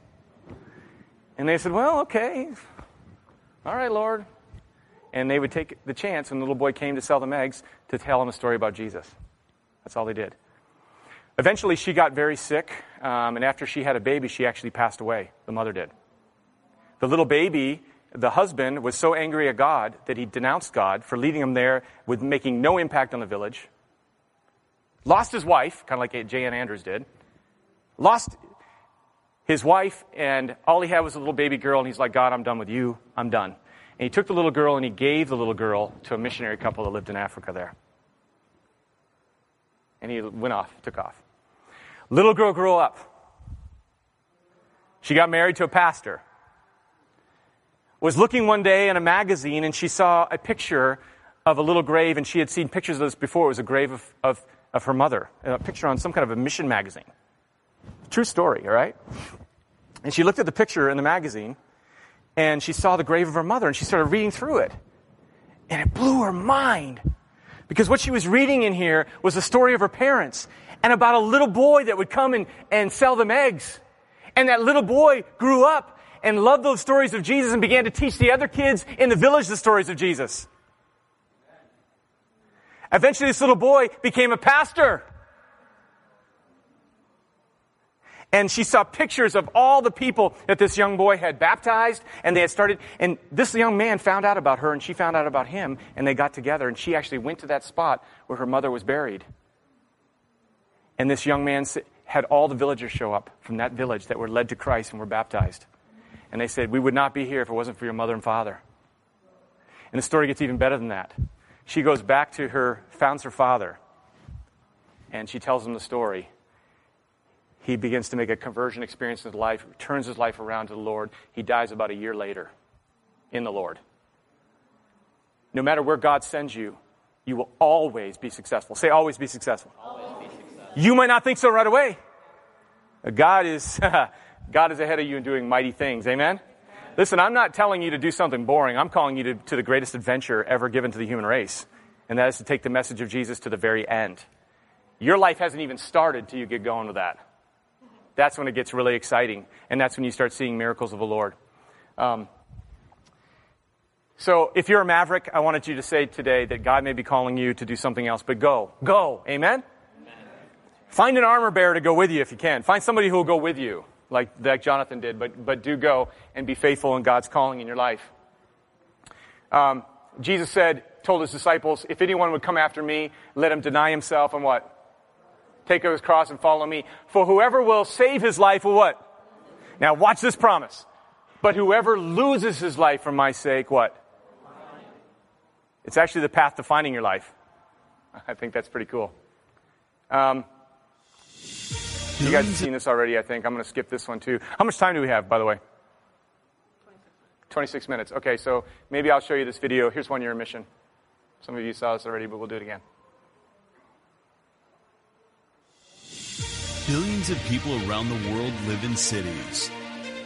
[SPEAKER 2] And they said, Well, okay. All right, Lord. And they would take the chance when the little boy came to sell them eggs to tell him a story about Jesus. That's all they did. Eventually, she got very sick, um, and after she had a baby, she actually passed away. The mother did. The little baby, the husband, was so angry at God that he denounced God for leaving him there with making no impact on the village. Lost his wife, kind of like J.N. Andrews did. Lost his wife, and all he had was a little baby girl, and he's like, God, I'm done with you. I'm done. And he took the little girl and he gave the little girl to a missionary couple that lived in Africa there. And he went off, took off. Little girl grew up. She got married to a pastor. Was looking one day in a magazine and she saw a picture of a little grave, and she had seen pictures of this before. It was a grave of, of, of her mother, a picture on some kind of a mission magazine. True story, all right? And she looked at the picture in the magazine and she saw the grave of her mother and she started reading through it. And it blew her mind. Because what she was reading in here was the story of her parents and about a little boy that would come and, and sell them eggs. And that little boy grew up and loved those stories of Jesus and began to teach the other kids in the village the stories of Jesus. Eventually, this little boy became a pastor. And she saw pictures of all the people that this young boy had baptized, and they had started. And this young man found out about her, and she found out about him, and they got together, and she actually went to that spot where her mother was buried. And this young man had all the villagers show up from that village that were led to Christ and were baptized. And they said, We would not be here if it wasn't for your mother and father. And the story gets even better than that. She goes back to her, founds her father, and she tells him the story he begins to make a conversion experience in his life, turns his life around to the Lord. He dies about a year later in the Lord. No matter where God sends you, you will always be successful. Say, always be successful.
[SPEAKER 3] Always be successful.
[SPEAKER 2] You might not think so right away. God is, God is ahead of you in doing mighty things. Amen? Listen, I'm not telling you to do something boring. I'm calling you to, to the greatest adventure ever given to the human race, and that is to take the message of Jesus to the very end. Your life hasn't even started till you get going with that that's when it gets really exciting. And that's when you start seeing miracles of the Lord. Um, so if you're a maverick, I wanted you to say today that God may be calling you to do something else, but go. Go. Amen? Amen. Find an armor bearer to go with you if you can. Find somebody who will go with you, like, like Jonathan did, but, but do go and be faithful in God's calling in your life. Um, Jesus said, told his disciples, if anyone would come after me, let him deny himself and what? take up his cross and follow me. For whoever will save his life will what? Now watch this promise. But whoever loses his life for my sake, what? It's actually the path to finding your life. I think that's pretty cool. Um, you guys have seen this already, I think. I'm going to skip this one too. How much time do we have, by the way? 26 minutes. Okay, so maybe I'll show you this video. Here's one year mission. Some of you saw this already, but we'll do it again.
[SPEAKER 6] Billions of people around the world live in cities.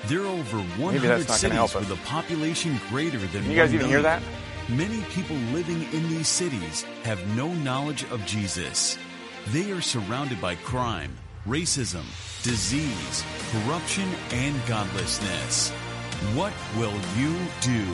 [SPEAKER 6] There are over 100 cities with a population greater than
[SPEAKER 2] Can you guys even hear that?
[SPEAKER 6] Many people living in these cities have no knowledge of Jesus. They are surrounded by crime, racism, disease, corruption, and godlessness. What will you do?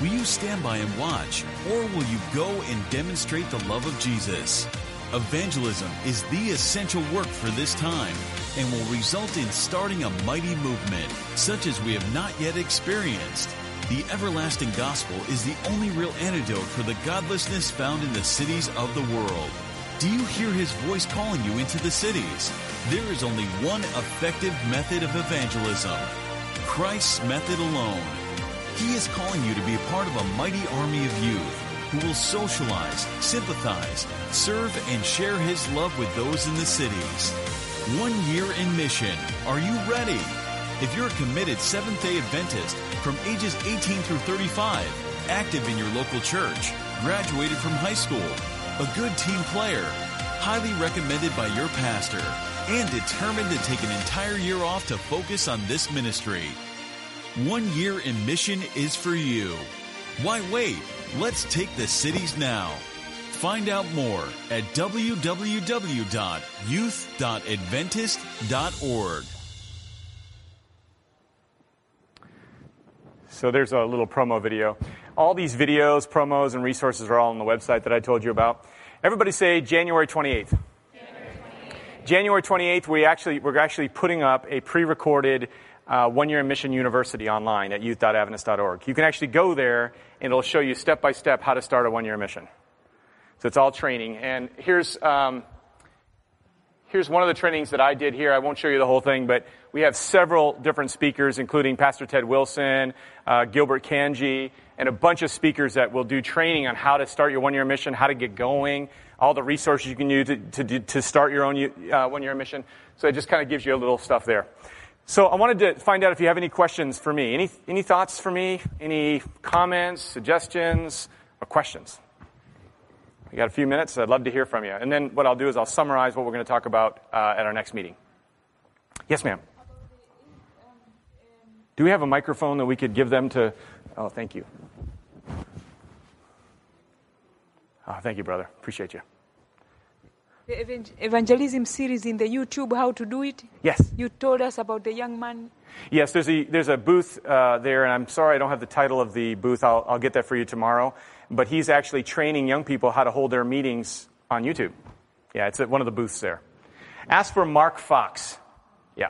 [SPEAKER 6] Will you stand by and watch, or will you go and demonstrate the love of Jesus? Evangelism is the essential work for this time and will result in starting a mighty movement such as we have not yet experienced. The everlasting gospel is the only real antidote for the godlessness found in the cities of the world. Do you hear his voice calling you into the cities? There is only one effective method of evangelism Christ's method alone. He is calling you to be a part of a mighty army of youth who will socialize, sympathize, serve, and share his love with those in the cities. One year in mission. Are you ready? If you're a committed Seventh day Adventist from ages 18 through 35, active in your local church, graduated from high school, a good team player, highly recommended by your pastor, and determined to take an entire year off to focus on this ministry. One year in mission is for you. Why wait? Let's take the cities now. Find out more at www.youth.adventist.org.
[SPEAKER 2] So there's a little promo video. All these videos, promos, and resources are all on the website that I told you about. Everybody say January 28th. January 28th, we actually, we're actually putting up a pre-recorded uh, One Year Mission University online at youth.adventist.org. You can actually go there and it'll show you step by step how to start a one year mission. So it's all training. And here's, um, here's one of the trainings that I did here. I won't show you the whole thing, but we have several different speakers, including Pastor Ted Wilson, uh, Gilbert Cangy, and a bunch of speakers that will do training on how to start your one year mission, how to get going, all the resources you can use to, to, to start your own uh, one year mission. So it just kind of gives you a little stuff there. So I wanted to find out if you have any questions for me. Any, any thoughts for me? Any comments, suggestions, or questions? We got a few minutes. I'd love to hear from you. And then what I'll do is I'll summarize what we're going to talk about uh, at our next meeting. Yes, ma'am. Do we have a microphone that we could give them to? Oh, thank you. Oh, thank you, brother. Appreciate you.
[SPEAKER 7] The evangelism series in the YouTube, how to do it.
[SPEAKER 2] Yes.
[SPEAKER 7] You told us about the young man.
[SPEAKER 2] Yes, there's a, there's a booth uh, there, and I'm sorry I don't have the title of the booth. I'll, I'll get that for you tomorrow. But he's actually training young people how to hold their meetings on YouTube. Yeah, it's at one of the booths there. Ask for Mark Fox. Yeah.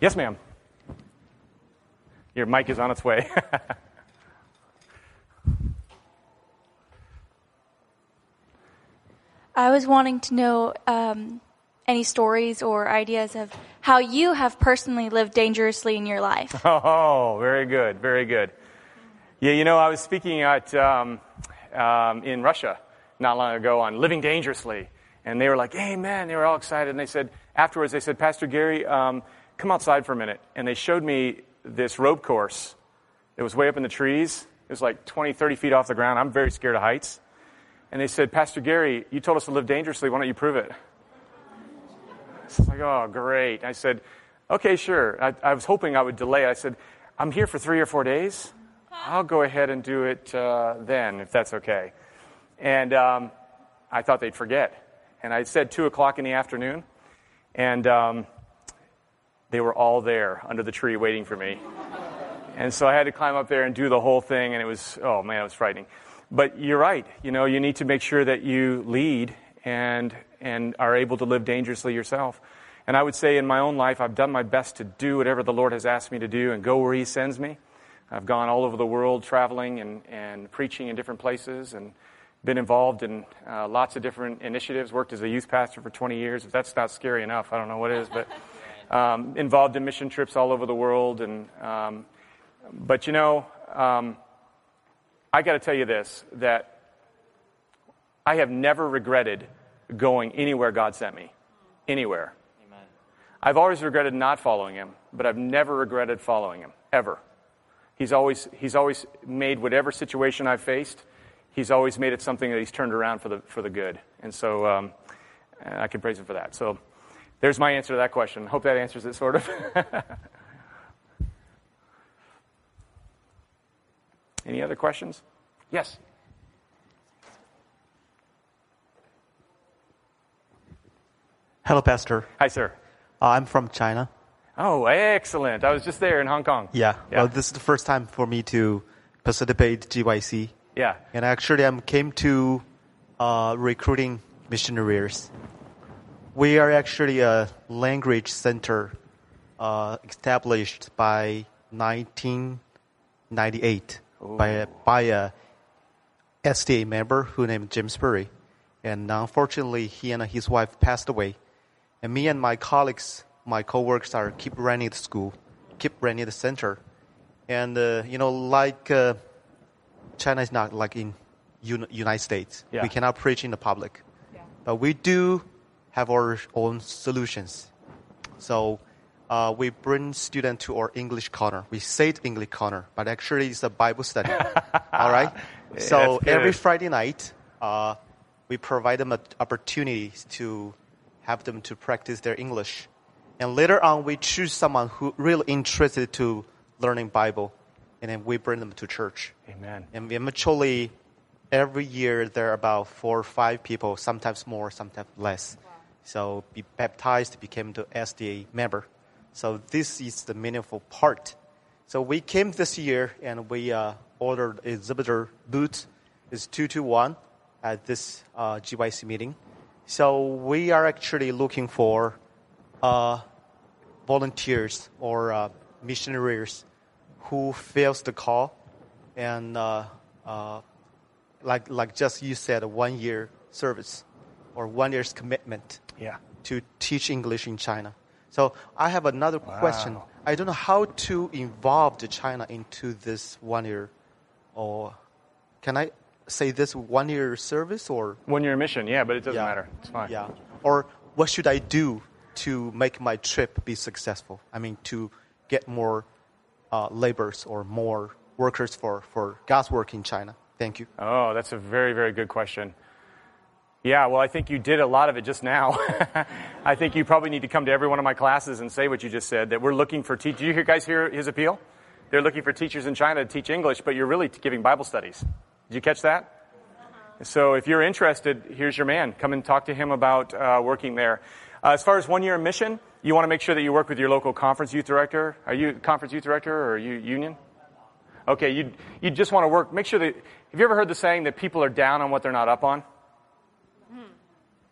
[SPEAKER 2] Yes, ma'am. Your mic is on its way.
[SPEAKER 8] I was wanting to know um, any stories or ideas of how you have personally lived dangerously in your life.
[SPEAKER 2] Oh, very good, very good. Yeah, you know, I was speaking at um, um, in Russia not long ago on living dangerously, and they were like, "Hey, man!" They were all excited, and they said afterwards, they said, "Pastor Gary, um, come outside for a minute," and they showed me this rope course. It was way up in the trees. It was like 20, 30 feet off the ground. I'm very scared of heights. And they said, Pastor Gary, you told us to live dangerously. Why don't you prove it? So I was like, oh, great. I said, okay, sure. I, I, was hoping I would delay. I said, I'm here for three or four days. I'll go ahead and do it uh, then, if that's okay. And um, I thought they'd forget. And I said 2 o'clock in the afternoon. And um, they were all there under the tree waiting for me. And so I had to climb up there and do the whole thing. And it was, oh, man, it was frightening. But you're right. You know, you need to make sure that you lead and, and are able to live dangerously yourself. And I would say in my own life, I've done my best to do whatever the Lord has asked me to do and go where He sends me. I've gone all over the world traveling and, and preaching in different places and been involved in uh, lots of different initiatives, worked as a youth pastor for 20 years. If that's not scary enough, I don't know what is, but um, involved in mission trips all over the world. And, um, but you know, um, I got to tell you this that I have never regretted going anywhere God sent me. Anywhere.
[SPEAKER 3] Amen.
[SPEAKER 2] I've always regretted not following him, but I've never regretted following him, ever. He's always, he's always made whatever situation I've faced, he's always made it something that he's turned around for the, for the good. And so um, I can praise him for that. So there's my answer to that question. Hope that answers it, sort of. Any other questions? Yes.
[SPEAKER 9] Hello, Pastor.
[SPEAKER 2] Hi, sir.
[SPEAKER 9] Uh, I'm from China.
[SPEAKER 2] Oh, excellent. I was just there in Hong Kong.
[SPEAKER 9] Yeah.
[SPEAKER 2] Yeah.
[SPEAKER 9] Well, this is the first time for me to participate GYC,
[SPEAKER 2] Yeah.
[SPEAKER 9] and actually, I came to uh, recruiting missionaries. We are actually a language center uh, established by 1998 by a, by a SDA member who named James Perry, and unfortunately, he and his wife passed away. And me and my colleagues, my coworkers, are keep running the school, keep running the center, and uh, you know, like uh, China is not like in United States.
[SPEAKER 2] Yeah.
[SPEAKER 9] We cannot preach in the public, but we do have our own solutions. So. Uh, we bring students to our English corner. We say it English corner, but actually it's a Bible study. All right. So every Friday night, uh, we provide them an opportunity to have them to practice their English. And later on, we choose someone who really interested to learning Bible, and then we bring them to church.
[SPEAKER 2] Amen.
[SPEAKER 9] And we eventually, every year there are about four or five people, sometimes more, sometimes less. So be baptized, became the SDA member. So this is the meaningful part. So we came this year and we uh, ordered exhibitor booth. To one at this uh, GYC meeting. So we are actually looking for uh, volunteers or uh, missionaries who feels the call and uh, uh, like like just you said, a one year service or one year's commitment
[SPEAKER 2] Yeah.
[SPEAKER 9] to teach English in China. So I have another question. I don't know how to involve the China into this one year, or can I say this one year service or
[SPEAKER 2] One year mission, yeah, but it doesn't
[SPEAKER 9] Yeah.
[SPEAKER 2] matter. It's fine.
[SPEAKER 9] yeah, or what should I do to make my trip be successful? I mean, to get more uh, laborers or more workers for for God's work in China. Thank you.
[SPEAKER 2] Oh, that's a very, very good question. Yeah, well, I think you did a lot of it just now. I think you probably need to come to every one of my classes and say what you just said that we're looking for teachers. You hear, guys hear his appeal? They're looking for teachers in China to teach English, but you're really giving Bible studies. Did you catch that? So if you're interested, here's your man. Come and talk to him about uh, working there. Uh, as far as one year mission, you want to make sure that you work with your local conference youth director. Are you conference youth director or are you union? Okay, you you just want to work. Make sure that. Have you ever heard the saying that people are down on what they're not up on?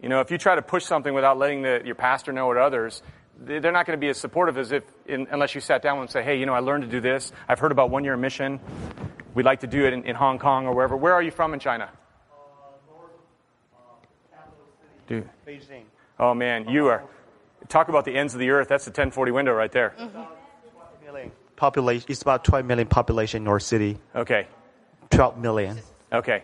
[SPEAKER 2] You know, if you try to push something without letting the, your pastor know or others, they- they're not going to be as supportive as if, in, unless you sat down and say, hey, you know, I learned to do this. I've heard about one year mission. We'd like to do it in, in Hong Kong or wherever. Where are you from in China? Uh, north Dude.
[SPEAKER 9] Uh, Beijing.
[SPEAKER 2] Oh, man, you are. Talk about the ends of the earth. That's the 1040 window right there.
[SPEAKER 9] Million population. It's about 12 million population in your city.
[SPEAKER 2] Okay.
[SPEAKER 9] 12 million.
[SPEAKER 2] Okay.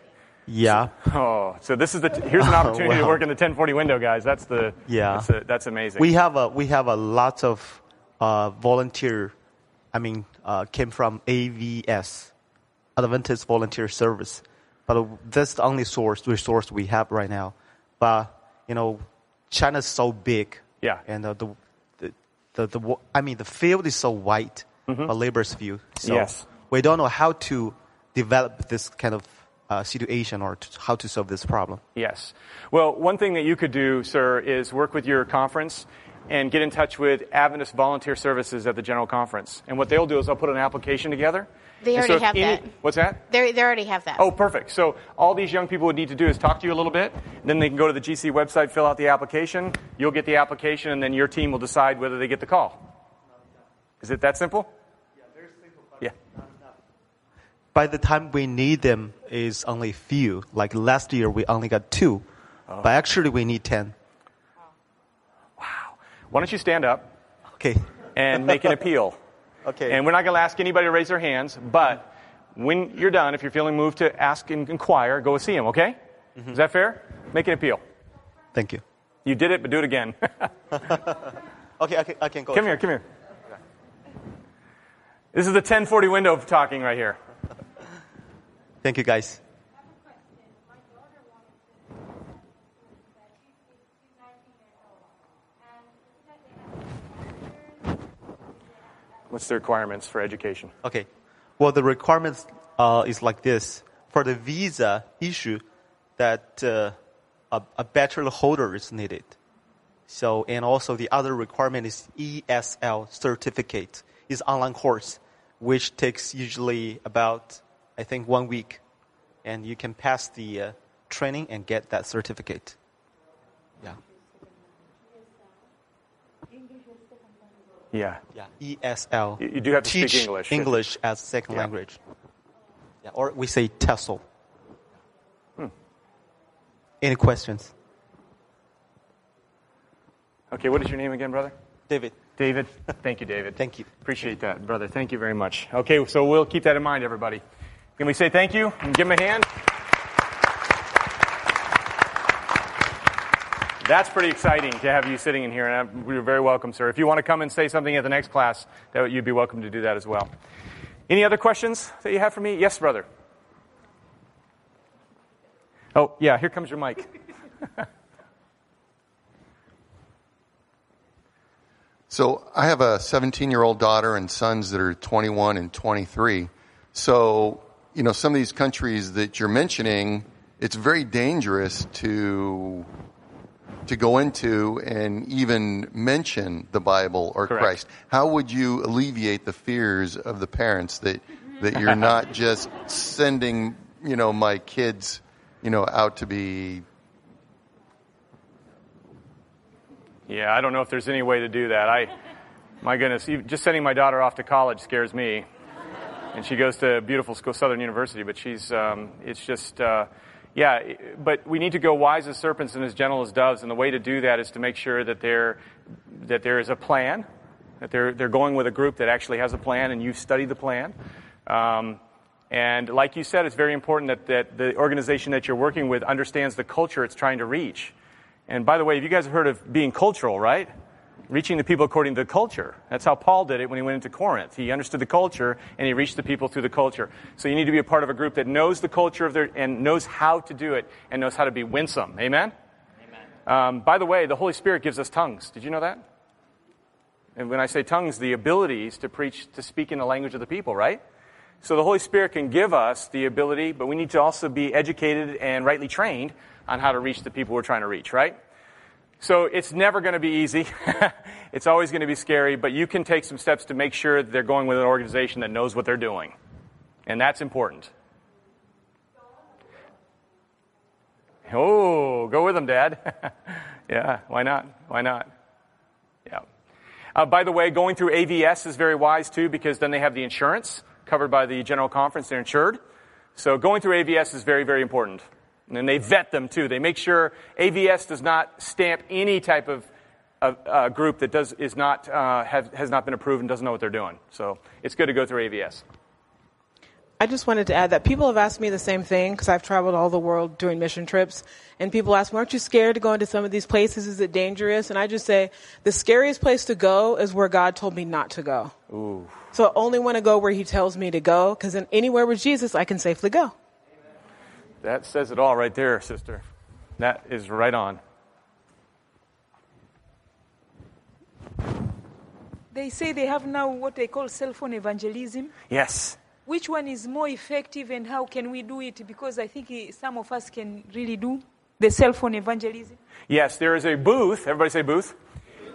[SPEAKER 9] Yeah.
[SPEAKER 2] Oh, so this is the here's an opportunity to work in the 1040 window, guys. That's the
[SPEAKER 9] Yeah.
[SPEAKER 2] That's, a, that's amazing.
[SPEAKER 9] We have a we have a lot of uh, volunteer. I mean, uh, came from AVS, Adventist Volunteer Service, but that's the only source resource we have right now. But you know, China's so big.
[SPEAKER 2] Yeah.
[SPEAKER 9] And uh, the, the the the I mean, the field is so wide. A labor's field. So
[SPEAKER 2] Mm-hmm. Yes.
[SPEAKER 9] We don't know how to develop this kind of uh, situation or to, how to solve this problem.
[SPEAKER 2] Yes. Well, one thing that you could do, sir, is work with your conference and get in touch with Adventist Volunteer Services at the General Conference. And what they'll do is they'll put an application together.
[SPEAKER 5] They
[SPEAKER 2] And
[SPEAKER 5] already
[SPEAKER 2] if
[SPEAKER 5] have
[SPEAKER 2] any-
[SPEAKER 5] that.
[SPEAKER 2] What's that?
[SPEAKER 5] They they already have that.
[SPEAKER 2] Oh, perfect. So all these young people would need to do is talk to you a little bit. Then they can go to the GC website, fill out the application. You'll get the application, and then your team will decide whether they get the call. Is it that simple? Yeah, they're simple? Yeah.
[SPEAKER 9] By the time we need them is only few. Like last year, we only got two,
[SPEAKER 2] Oh.
[SPEAKER 9] but actually we need ten. Wow.
[SPEAKER 2] Why don't you stand up
[SPEAKER 9] Okay.
[SPEAKER 2] and make an appeal?
[SPEAKER 9] Okay.
[SPEAKER 2] And we're not going to ask anybody to raise their hands, but when you're done, if you're feeling moved to ask and inquire, go see him, okay?
[SPEAKER 9] Mm-hmm.
[SPEAKER 2] Is that fair? Make an appeal.
[SPEAKER 9] Thank you.
[SPEAKER 2] You did it, but do it again.
[SPEAKER 9] Okay, I can, I can go.
[SPEAKER 2] come here, come here. This is the 1040 window of talking right here.
[SPEAKER 9] Thank you, guys.
[SPEAKER 2] What's the requirements for education?
[SPEAKER 9] Okay. Well, the requirements uh, is like this. For the visa issue, that uh, a, a bachelor holder is needed. So, and also the other requirement is ESL certificate. Is online course, which takes usually about, I think, one week, and you can pass the uh, training and get that certificate. Yeah.
[SPEAKER 2] Yeah.
[SPEAKER 9] Yeah. ESL.
[SPEAKER 2] You- you do have to speak
[SPEAKER 9] Teach
[SPEAKER 2] English.
[SPEAKER 9] English as second
[SPEAKER 2] Yeah.
[SPEAKER 9] language. Yeah, or we say TESOL.
[SPEAKER 2] Hmm.
[SPEAKER 9] Any questions?
[SPEAKER 2] Okay, what is your name again, brother?
[SPEAKER 9] David.
[SPEAKER 2] David. Thank you, David.
[SPEAKER 9] Thank you.
[SPEAKER 2] Appreciate that, brother. Thank you very much. Okay, so we'll keep that in mind, everybody. Can we say thank you and give him a hand? That's pretty exciting to have you sitting in here, and you're very welcome, sir. If you want to come and say something at the next class, that you'd be welcome to do that as well. Any other questions that you have for me? Yes, brother. Oh, yeah, here comes your mic.
[SPEAKER 10] So I have a 17 year old daughter and sons that are 21 and 23. So, you know, some of these countries that you're mentioning, it's very dangerous to to go into and even mention the Bible or
[SPEAKER 2] Correct.
[SPEAKER 10] Christ. How would you alleviate the fears of the parents that that you're not just sending, you know, my kids, you know, out to be
[SPEAKER 2] Yeah, I don't know if there's any way to do that. I, my goodness, just sending my daughter off to college scares me. And she goes to beautiful school, Southern University, but she's, um, it's just, uh, yeah, but we need to go wise as serpents and as gentle as doves. And the way to do that is to make sure that there, that there is a plan, that they're, they're going with a group that actually has a plan and you've studied the plan. Um, and like you said, it's very important that, that the organization that you're working with understands the culture it's trying to reach. And by the way, if you guys have heard of being cultural, right? Reaching the people according to the culture. That's how Paul did it when he went into Corinth. He understood the culture and he reached the people through the culture. So you need to be a part of a group that knows the culture of their and knows how to do it and knows how to be winsome. Amen? Amen. Um, by the way, the Holy Spirit gives us tongues. Did you know that? And when I say tongues, the abilities to preach, to speak in the language of the people, right? So the Holy Spirit can give us the ability, but we need to also be educated and rightly trained on how to reach the people we're trying to reach, right? So it's never going to be easy. it's always going to be scary, but you can take some steps to make sure that they're going with an organization that knows what they're doing. And that's important. Oh, go with them, Dad. yeah, why not? Why not? Yeah. Uh, by the way, going through AVS is very wise too because then they have the insurance covered by the general conference. They're insured. So going through AVS is very, very important. And then they vet them too. They make sure AVS does not stamp any type of uh, uh, group that does, is not, uh, have, has not been approved and doesn't know what they're doing. So it's good to go through AVS.
[SPEAKER 11] I just wanted to add that people have asked me the same thing because I've traveled all the world doing mission trips. And people ask me, aren't you scared to go into some of these places? Is it dangerous? And I just say, the scariest place to go is where God told me not to go.
[SPEAKER 2] Ooh.
[SPEAKER 11] So I only want to go where he tells me to go because in anywhere with Jesus, I can safely go.
[SPEAKER 2] That says it all right there, sister. That is right on.
[SPEAKER 7] They say they have now what they call cell phone evangelism.
[SPEAKER 2] Yes.
[SPEAKER 7] Which one is more effective and how can we do it? Because I think eh, some of us can really do the cell phone evangelism.
[SPEAKER 2] Yes, there is a booth. Everybody say booth.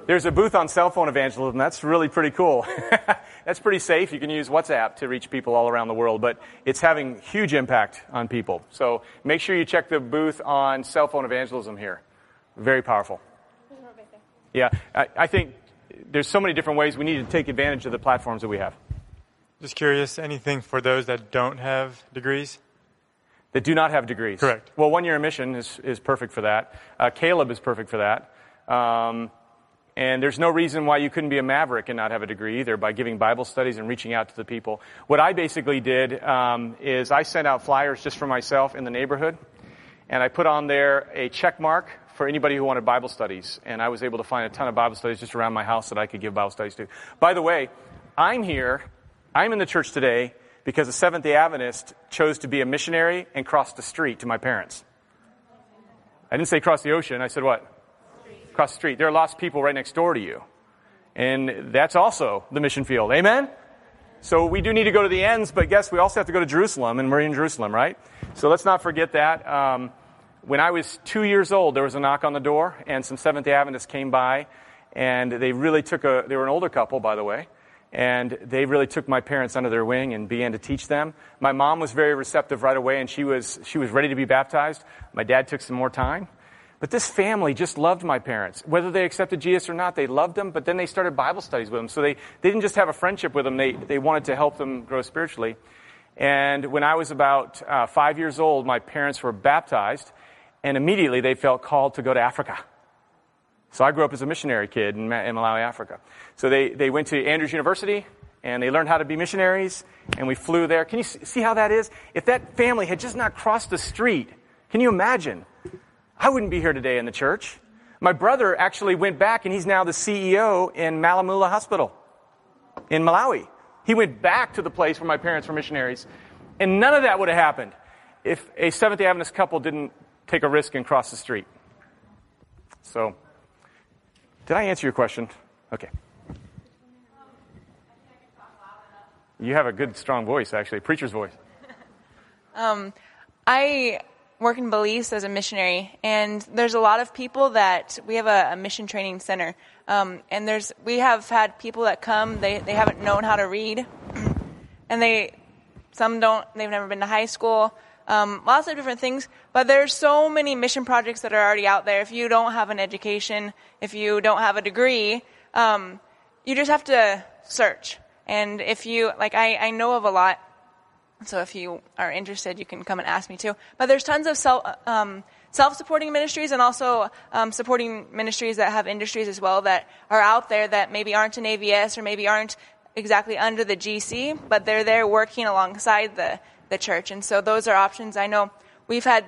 [SPEAKER 2] There's a booth on cell phone evangelism. That's really pretty cool. That's pretty safe. You can use WhatsApp to reach people all around the world, but it's having huge impact on people. So make sure you check the booth on cell phone evangelism here. Very powerful. Yeah, I, I think there's so many different ways we need to take advantage of the platforms that we have.
[SPEAKER 12] Just curious, anything for those that don't have degrees?
[SPEAKER 2] That do not have degrees.
[SPEAKER 12] Correct.
[SPEAKER 2] Well, one year mission is, is perfect for that. Uh, Caleb is perfect for that. Um, and there's no reason why you couldn't be a maverick and not have a degree either by giving Bible studies and reaching out to the people. What I basically did um, is I sent out flyers just for myself in the neighborhood, and I put on there a check mark for anybody who wanted Bible studies. And I was able to find a ton of Bible studies just around my house that I could give Bible studies to. By the way, I'm here, I'm in the church today because a Seventh day Adventist chose to be a missionary and crossed the street to my parents. I didn't say cross the ocean, I said what? Across the street. There are lost people right next door to you. And that's also the mission field. Amen? So we do need to go to the ends, but guess we also have to go to Jerusalem, and we're in Jerusalem, right? So let's not forget that. Um, when I was two years old, there was a knock on the door, and some Seventh day Adventists came by, and they really took a, they were an older couple, by the way, and they really took my parents under their wing and began to teach them. My mom was very receptive right away, and she was, she was ready to be baptized. My dad took some more time. But this family just loved my parents. Whether they accepted Jesus or not, they loved them, but then they started Bible studies with them. So they, they didn't just have a friendship with them, they, they wanted to help them grow spiritually. And when I was about uh, five years old, my parents were baptized, and immediately they felt called to go to Africa. So I grew up as a missionary kid in, in Malawi, Africa. So they, they went to Andrews University, and they learned how to be missionaries, and we flew there. Can you see how that is? If that family had just not crossed the street, can you imagine? I wouldn't be here today in the church. My brother actually went back and he's now the CEO in Malamulo Hospital in Malawi. He went back to the place where my parents were missionaries. And none of that would have happened if a Seventh day Adventist couple didn't take a risk and cross the street. So, did I answer your question? Okay. You have a good, strong voice, actually, preacher's voice.
[SPEAKER 13] Um, I work in Belize as a missionary, and there's a lot of people that we have a, a mission training center, um, and there's we have had people that come they they haven't known how to read, and they some don't they've never been to high school. Um, lots of different things, but there's so many mission projects that are already out there. If you don't have an education, if you don't have a degree, um, you just have to search. And if you like, I, I know of a lot so if you are interested, you can come and ask me too. But there's tons of self, um, self-supporting ministries and also um, supporting ministries that have industries as well that are out there that maybe aren't in AVS or maybe aren't exactly under the GC, but they're there working alongside the, the church. And so those are options. I know we've had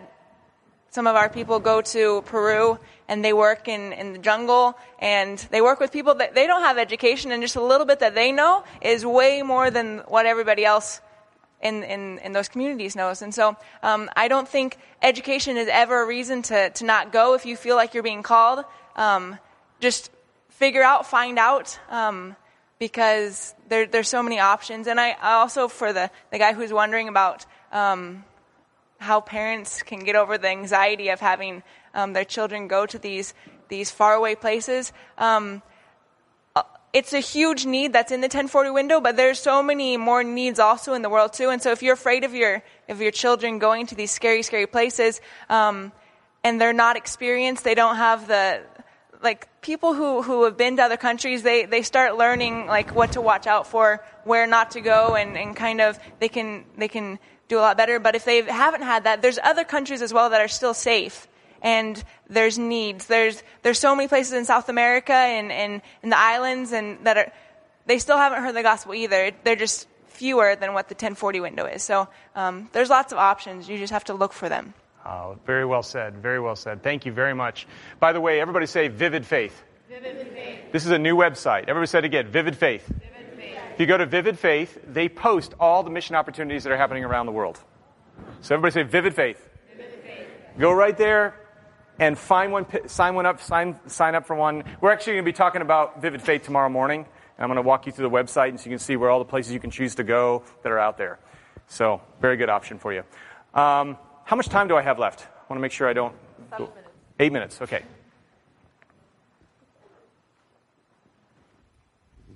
[SPEAKER 13] some of our people go to Peru and they work in, in the jungle and they work with people that they don't have education and just a little bit that they know is way more than what everybody else in, in, in those communities knows. And so um, I don't think education is ever a reason to, to not go if you feel like you're being called. Um, just figure out, find out, um, because there, there's so many options. And I, I also, for the, the guy who's wondering about um, how parents can get over the anxiety of having um, their children go to these, these faraway places, um, it's a huge need that's in the 1040 window, but there's so many more needs also in the world too. And so if you're afraid of your of your children going to these scary, scary places, um, and they're not experienced, they don't have the like people who, who have been to other countries, they, they start learning like what to watch out for, where not to go, and, and kind of they can they can do a lot better. But if they haven't had that, there's other countries as well that are still safe and there's needs. There's there's so many places in South America and, and in the islands and that are they still haven't heard the gospel either. They're just fewer than what the 1040 window is. So um, there's lots of options. You just have to look for them.
[SPEAKER 2] Oh, very well said. Very well said. Thank you very much. By the way, everybody say Vivid Faith.
[SPEAKER 14] Vivid Faith.
[SPEAKER 2] This is a new website. Everybody say it again Vivid Faith.
[SPEAKER 14] Vivid Faith.
[SPEAKER 2] If you go to Vivid Faith, they post all the mission opportunities that are happening around the world. So everybody say Vivid Faith.
[SPEAKER 14] Vivid Faith.
[SPEAKER 2] Go right there, and find one, sign one up, sign, sign up for one. We're actually going to be talking about Vivid Faith tomorrow morning. And I'm going to walk you through the website and so you can see where all the places you can choose to go that are out there. So, very good option for you. Um, how much time do I have left? I want to make sure I don't.
[SPEAKER 13] Seven minutes.
[SPEAKER 2] Eight minutes, okay.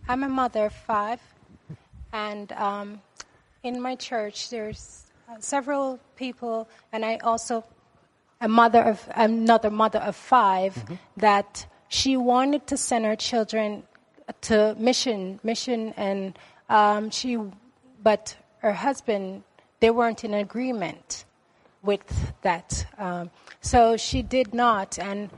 [SPEAKER 15] I'm a mother of five, and um, in my church there's uh, several people, and I also a mother of another mother of 5
[SPEAKER 2] Mm-hmm.
[SPEAKER 15] that she wanted to send her children to mission mission and um, she but her husband they weren't in agreement with that um, so she did not and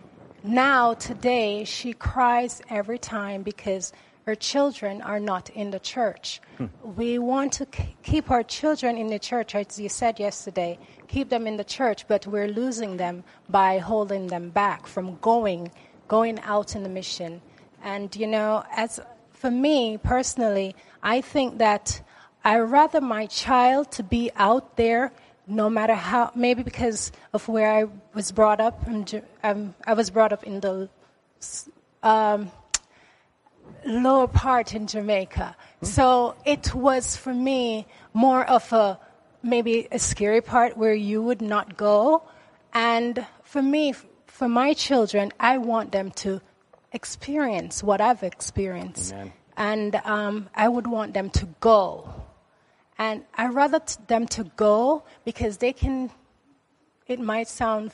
[SPEAKER 15] now today she cries every time because her children are not in the church. We want to k- keep our children in the church, as you said yesterday, keep them in the church, but we're losing them by holding them back from going, going out in the mission. And you know, as for me personally, I think that I rather my child to be out there, no matter how. Maybe because of where I was brought up. I'm Ju- um, I was brought up in the um, lower part in Jamaica. So it was for me more of a maybe a scary part where you would not go. And for me, for my children, I want them to experience what I've experienced.
[SPEAKER 2] Amen.
[SPEAKER 15] And um, I would want them to go. And I rather t- them to go because they can, it might sound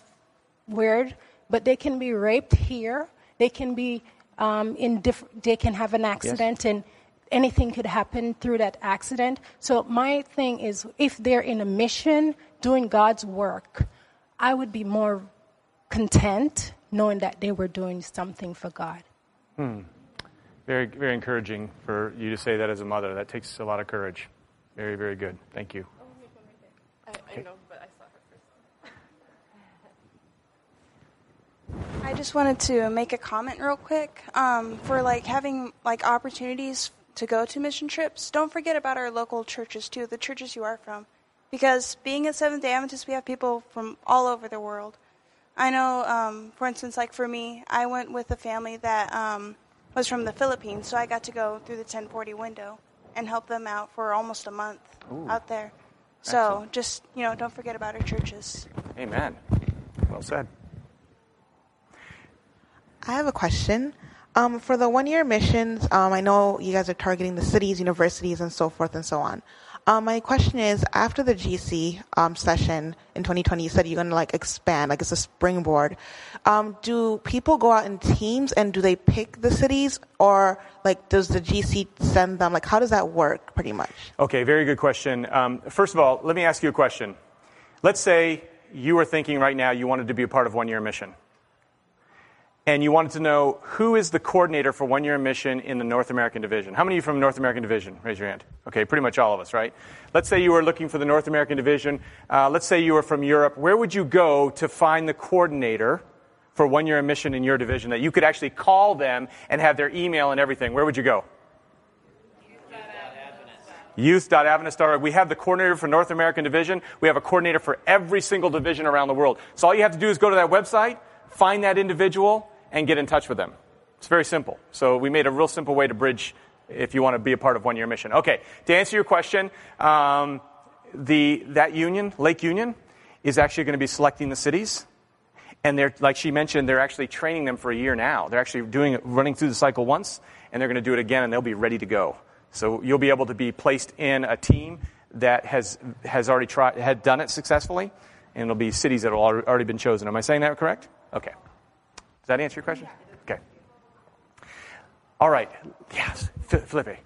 [SPEAKER 15] weird, but they can be raped here. They can be um, in diff- they can have an accident and anything could happen through that accident. So my thing is, if they're in a mission doing God's work, I would be more content knowing that they were doing something for God.
[SPEAKER 2] Hmm. Very, very encouraging for you to say that as a mother. That takes a lot of courage. Very, very good. Thank you.
[SPEAKER 16] I, I know, but I saw her first.
[SPEAKER 17] I just wanted to make a comment real quick. Um, for like having like opportunities to go to mission trips, don't forget about our local churches too, the churches you are from, because being a Seventh Day Adventist, we have people from all over the world. I know, um, for instance, like for me, I went with a family that um, was from the Philippines, so I got to go through the 1040 window, and help them out for almost a month
[SPEAKER 2] Ooh.
[SPEAKER 17] out there. So
[SPEAKER 2] Excellent.
[SPEAKER 17] just you know, don't forget about our churches.
[SPEAKER 2] Amen. Well said.
[SPEAKER 14] I have a question. Um, for the one year missions, um, I know you guys are targeting the cities, universities, and so forth and so on. Um, my question is after the GC um, session in 2020, you said you're going to like expand, like it's a springboard. Um, do people go out in teams and do they pick the cities or like does the GC send them? Like how does that work pretty much?
[SPEAKER 2] Okay, very good question. Um, first of all, let me ask you a question. Let's say you are thinking right now you wanted to be a part of one year mission. And you wanted to know who is the coordinator for one year mission in the North American division. How many of you from North American division? Raise your hand. Okay, pretty much all of us, right? Let's say you were looking for the North American division. Uh, let's say you were from Europe. Where would you go to find the coordinator for one year mission in your division that you could actually call them and have their email and everything? Where would you go? youth.adventist.org. We have the coordinator for North American Division. We have a coordinator for every single division around the world. So all you have to do is go to that website, find that individual, and get in touch with them. It's very simple. So we made a real simple way to bridge if you want to be a part of one year mission. Okay, to answer your question, um, the, that union, Lake Union, is actually going to be selecting the cities. And they're, like she mentioned, they're actually training them for a year now. They're actually doing running through the cycle once, and they're going to do it again, and they'll be ready to go. So you'll be able to be placed in a team that has, has already tried, had done it successfully, and it'll be cities that have already been chosen. Am I saying that correct? Okay. Does that answer your question? Okay. All right. Yes, Felipe.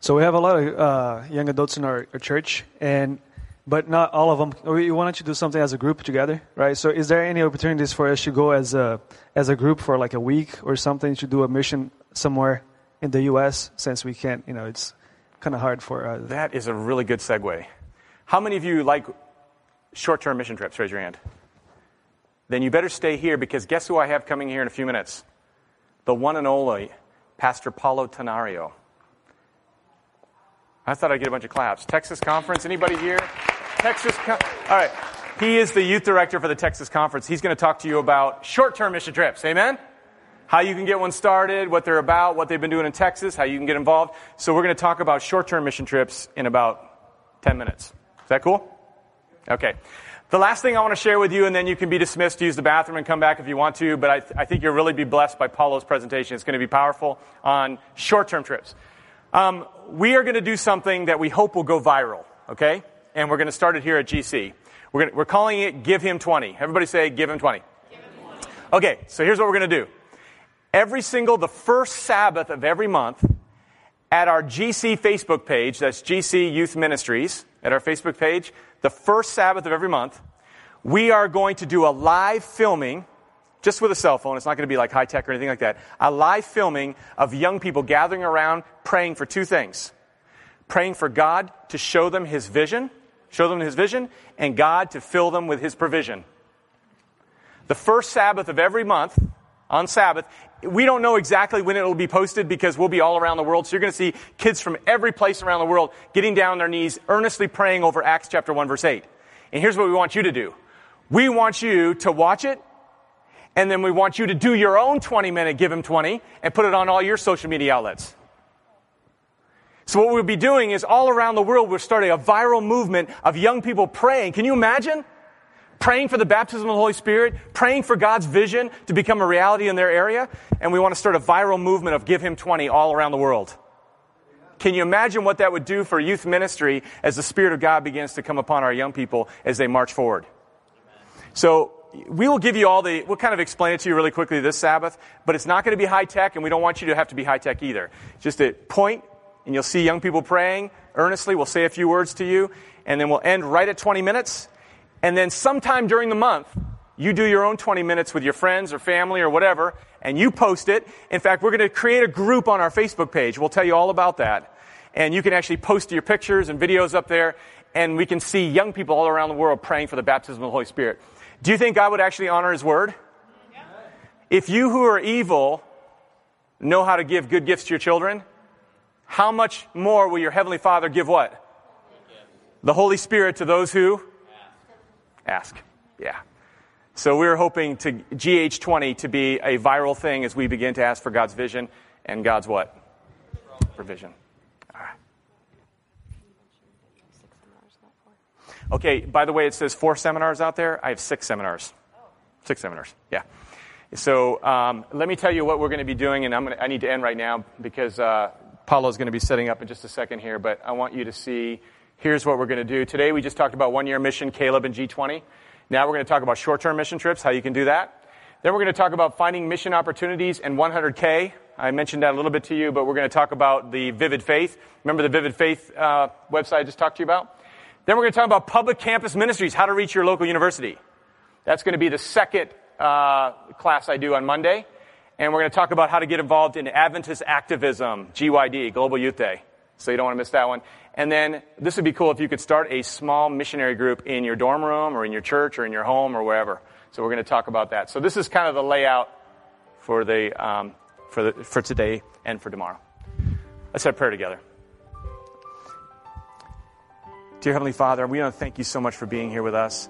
[SPEAKER 4] So we have a lot of uh, young adults in our, our church, and but not all of them. We wanted to do something as a group together, right? So is there any opportunities for us to go as a as a group for like a week or something to do a mission somewhere in the U.S. Since we can't, you know, it's kind of hard for. Uh,
[SPEAKER 2] That is a really good segue. How many of you like short term mission trips? Raise your hand. Then you better stay here because guess who I have coming here in a few minutes? The one and only Pastor Paulo Tenorio. I thought I'd get a bunch of claps. Texas Conference, anybody here? Texas Con- All right. He is the youth director for the Texas Conference. He's going to talk to you about short term mission trips. Amen? How you can get one started, what they're about, what they've been doing in Texas, how you can get involved. So we're going to talk about short term mission trips in about 10 minutes. Is that cool? Okay. The last thing I want to share with you, and then you can be dismissed to use the bathroom and come back if you want to, but I, th- I think you'll really be blessed by Paulo's presentation. It's going to be powerful on short term trips. Um, we are going to do something that we hope will go viral, okay? And we're going to start it here at GC. We're, going to, we're calling it Give Him 20. Everybody say, Give Him 20. Okay, so here's what we're going to do. Every single, the first Sabbath of every month, at our GC Facebook page, that's GC Youth Ministries, at our Facebook page, the first Sabbath of every month, we are going to do a live filming, just with a cell phone. It's not going to be like high tech or anything like that. A live filming of young people gathering around praying for two things praying for God to show them His vision, show them His vision, and God to fill them with His provision. The first Sabbath of every month, on Sabbath, we don't know exactly when it will be posted because we'll be all around the world. So you're going to see kids from every place around the world getting down on their knees, earnestly praying over Acts chapter 1 verse 8. And here's what we want you to do. We want you to watch it, and then we want you to do your own 20 minute Give Him 20 and put it on all your social media outlets. So what we'll be doing is all around the world, we're starting a viral movement of young people praying. Can you imagine? Praying for the baptism of the Holy Spirit, praying for God's vision to become a reality in their area, and we want to start a viral movement of Give Him 20 all around the world. Can you imagine what that would do for youth ministry as the Spirit of God begins to come upon our young people as they march forward? So we will give you all the, we'll kind of explain it to you really quickly this Sabbath, but it's not going to be high tech, and we don't want you to have to be high tech either. Just a point, and you'll see young people praying earnestly. We'll say a few words to you, and then we'll end right at 20 minutes. And then sometime during the month, you do your own 20 minutes with your friends or family or whatever, and you post it. In fact, we're going to create a group on our Facebook page. We'll tell you all about that. And you can actually post your pictures and videos up there, and we can see young people all around the world praying for the baptism of the Holy Spirit. Do you think God would actually honor His word? If you who are evil know how to give good gifts to your children, how much more will your Heavenly Father give what? The Holy Spirit to those who ask. Yeah. So we're hoping to GH20 to be a viral thing as we begin to ask for God's vision and God's what? Provision. All right. Okay, by the way, it says four seminars out there. I have six seminars. Six seminars, yeah. So um, let me tell you what we're going to be doing, and I'm gonna, I need to end right now because uh, Paulo is going to be setting up in just a second here, but I want you to see here's what we're going to do. Today we just talked about one year mission, Caleb and G20. Now we're going to talk about short term mission trips, how you can do that. Then we're going to talk about finding mission opportunities and 100K. I mentioned that a little bit to you, but we're going to talk about the Vivid Faith. Remember the Vivid Faith uh, website I just talked to you about? Then we're going to talk about public campus ministries, how to reach your local university. That's going to be the second uh, class I do on Monday. And we're going to talk about how to get involved in Adventist activism, GYD, Global Youth Day. So you don't want to miss that one. And then this would be cool if you could start a small missionary group in your dorm room or in your church or in your home or wherever. So we're going to talk about that. So this is kind of the layout for the um, for the, for today and for tomorrow. Let's have prayer together. Dear Heavenly Father, we want to thank you so much for being here with us.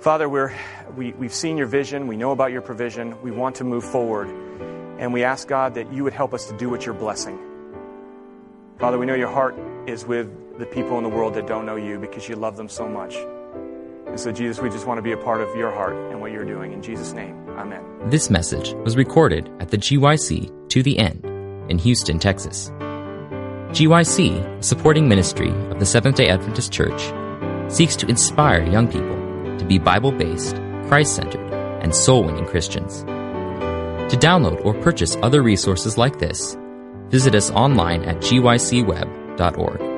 [SPEAKER 2] Father, we're, we, we've seen your vision. We know about your provision. We want to move forward. And we ask, God, that you would help us to do what you're blessing. Father, we know your heart is with the people in the world that don't know you because you love them so much. And so, Jesus, we just want to be a part of your heart and what you're doing. In Jesus' name, amen.
[SPEAKER 1] This message was recorded at the GYC To the End in Houston, Texas. GYC, supporting ministry of the Seventh day Adventist Church, seeks to inspire young people to be Bible based, Christ centered, and soul winning Christians. To download or purchase other resources like this, visit us online at gycweb.org.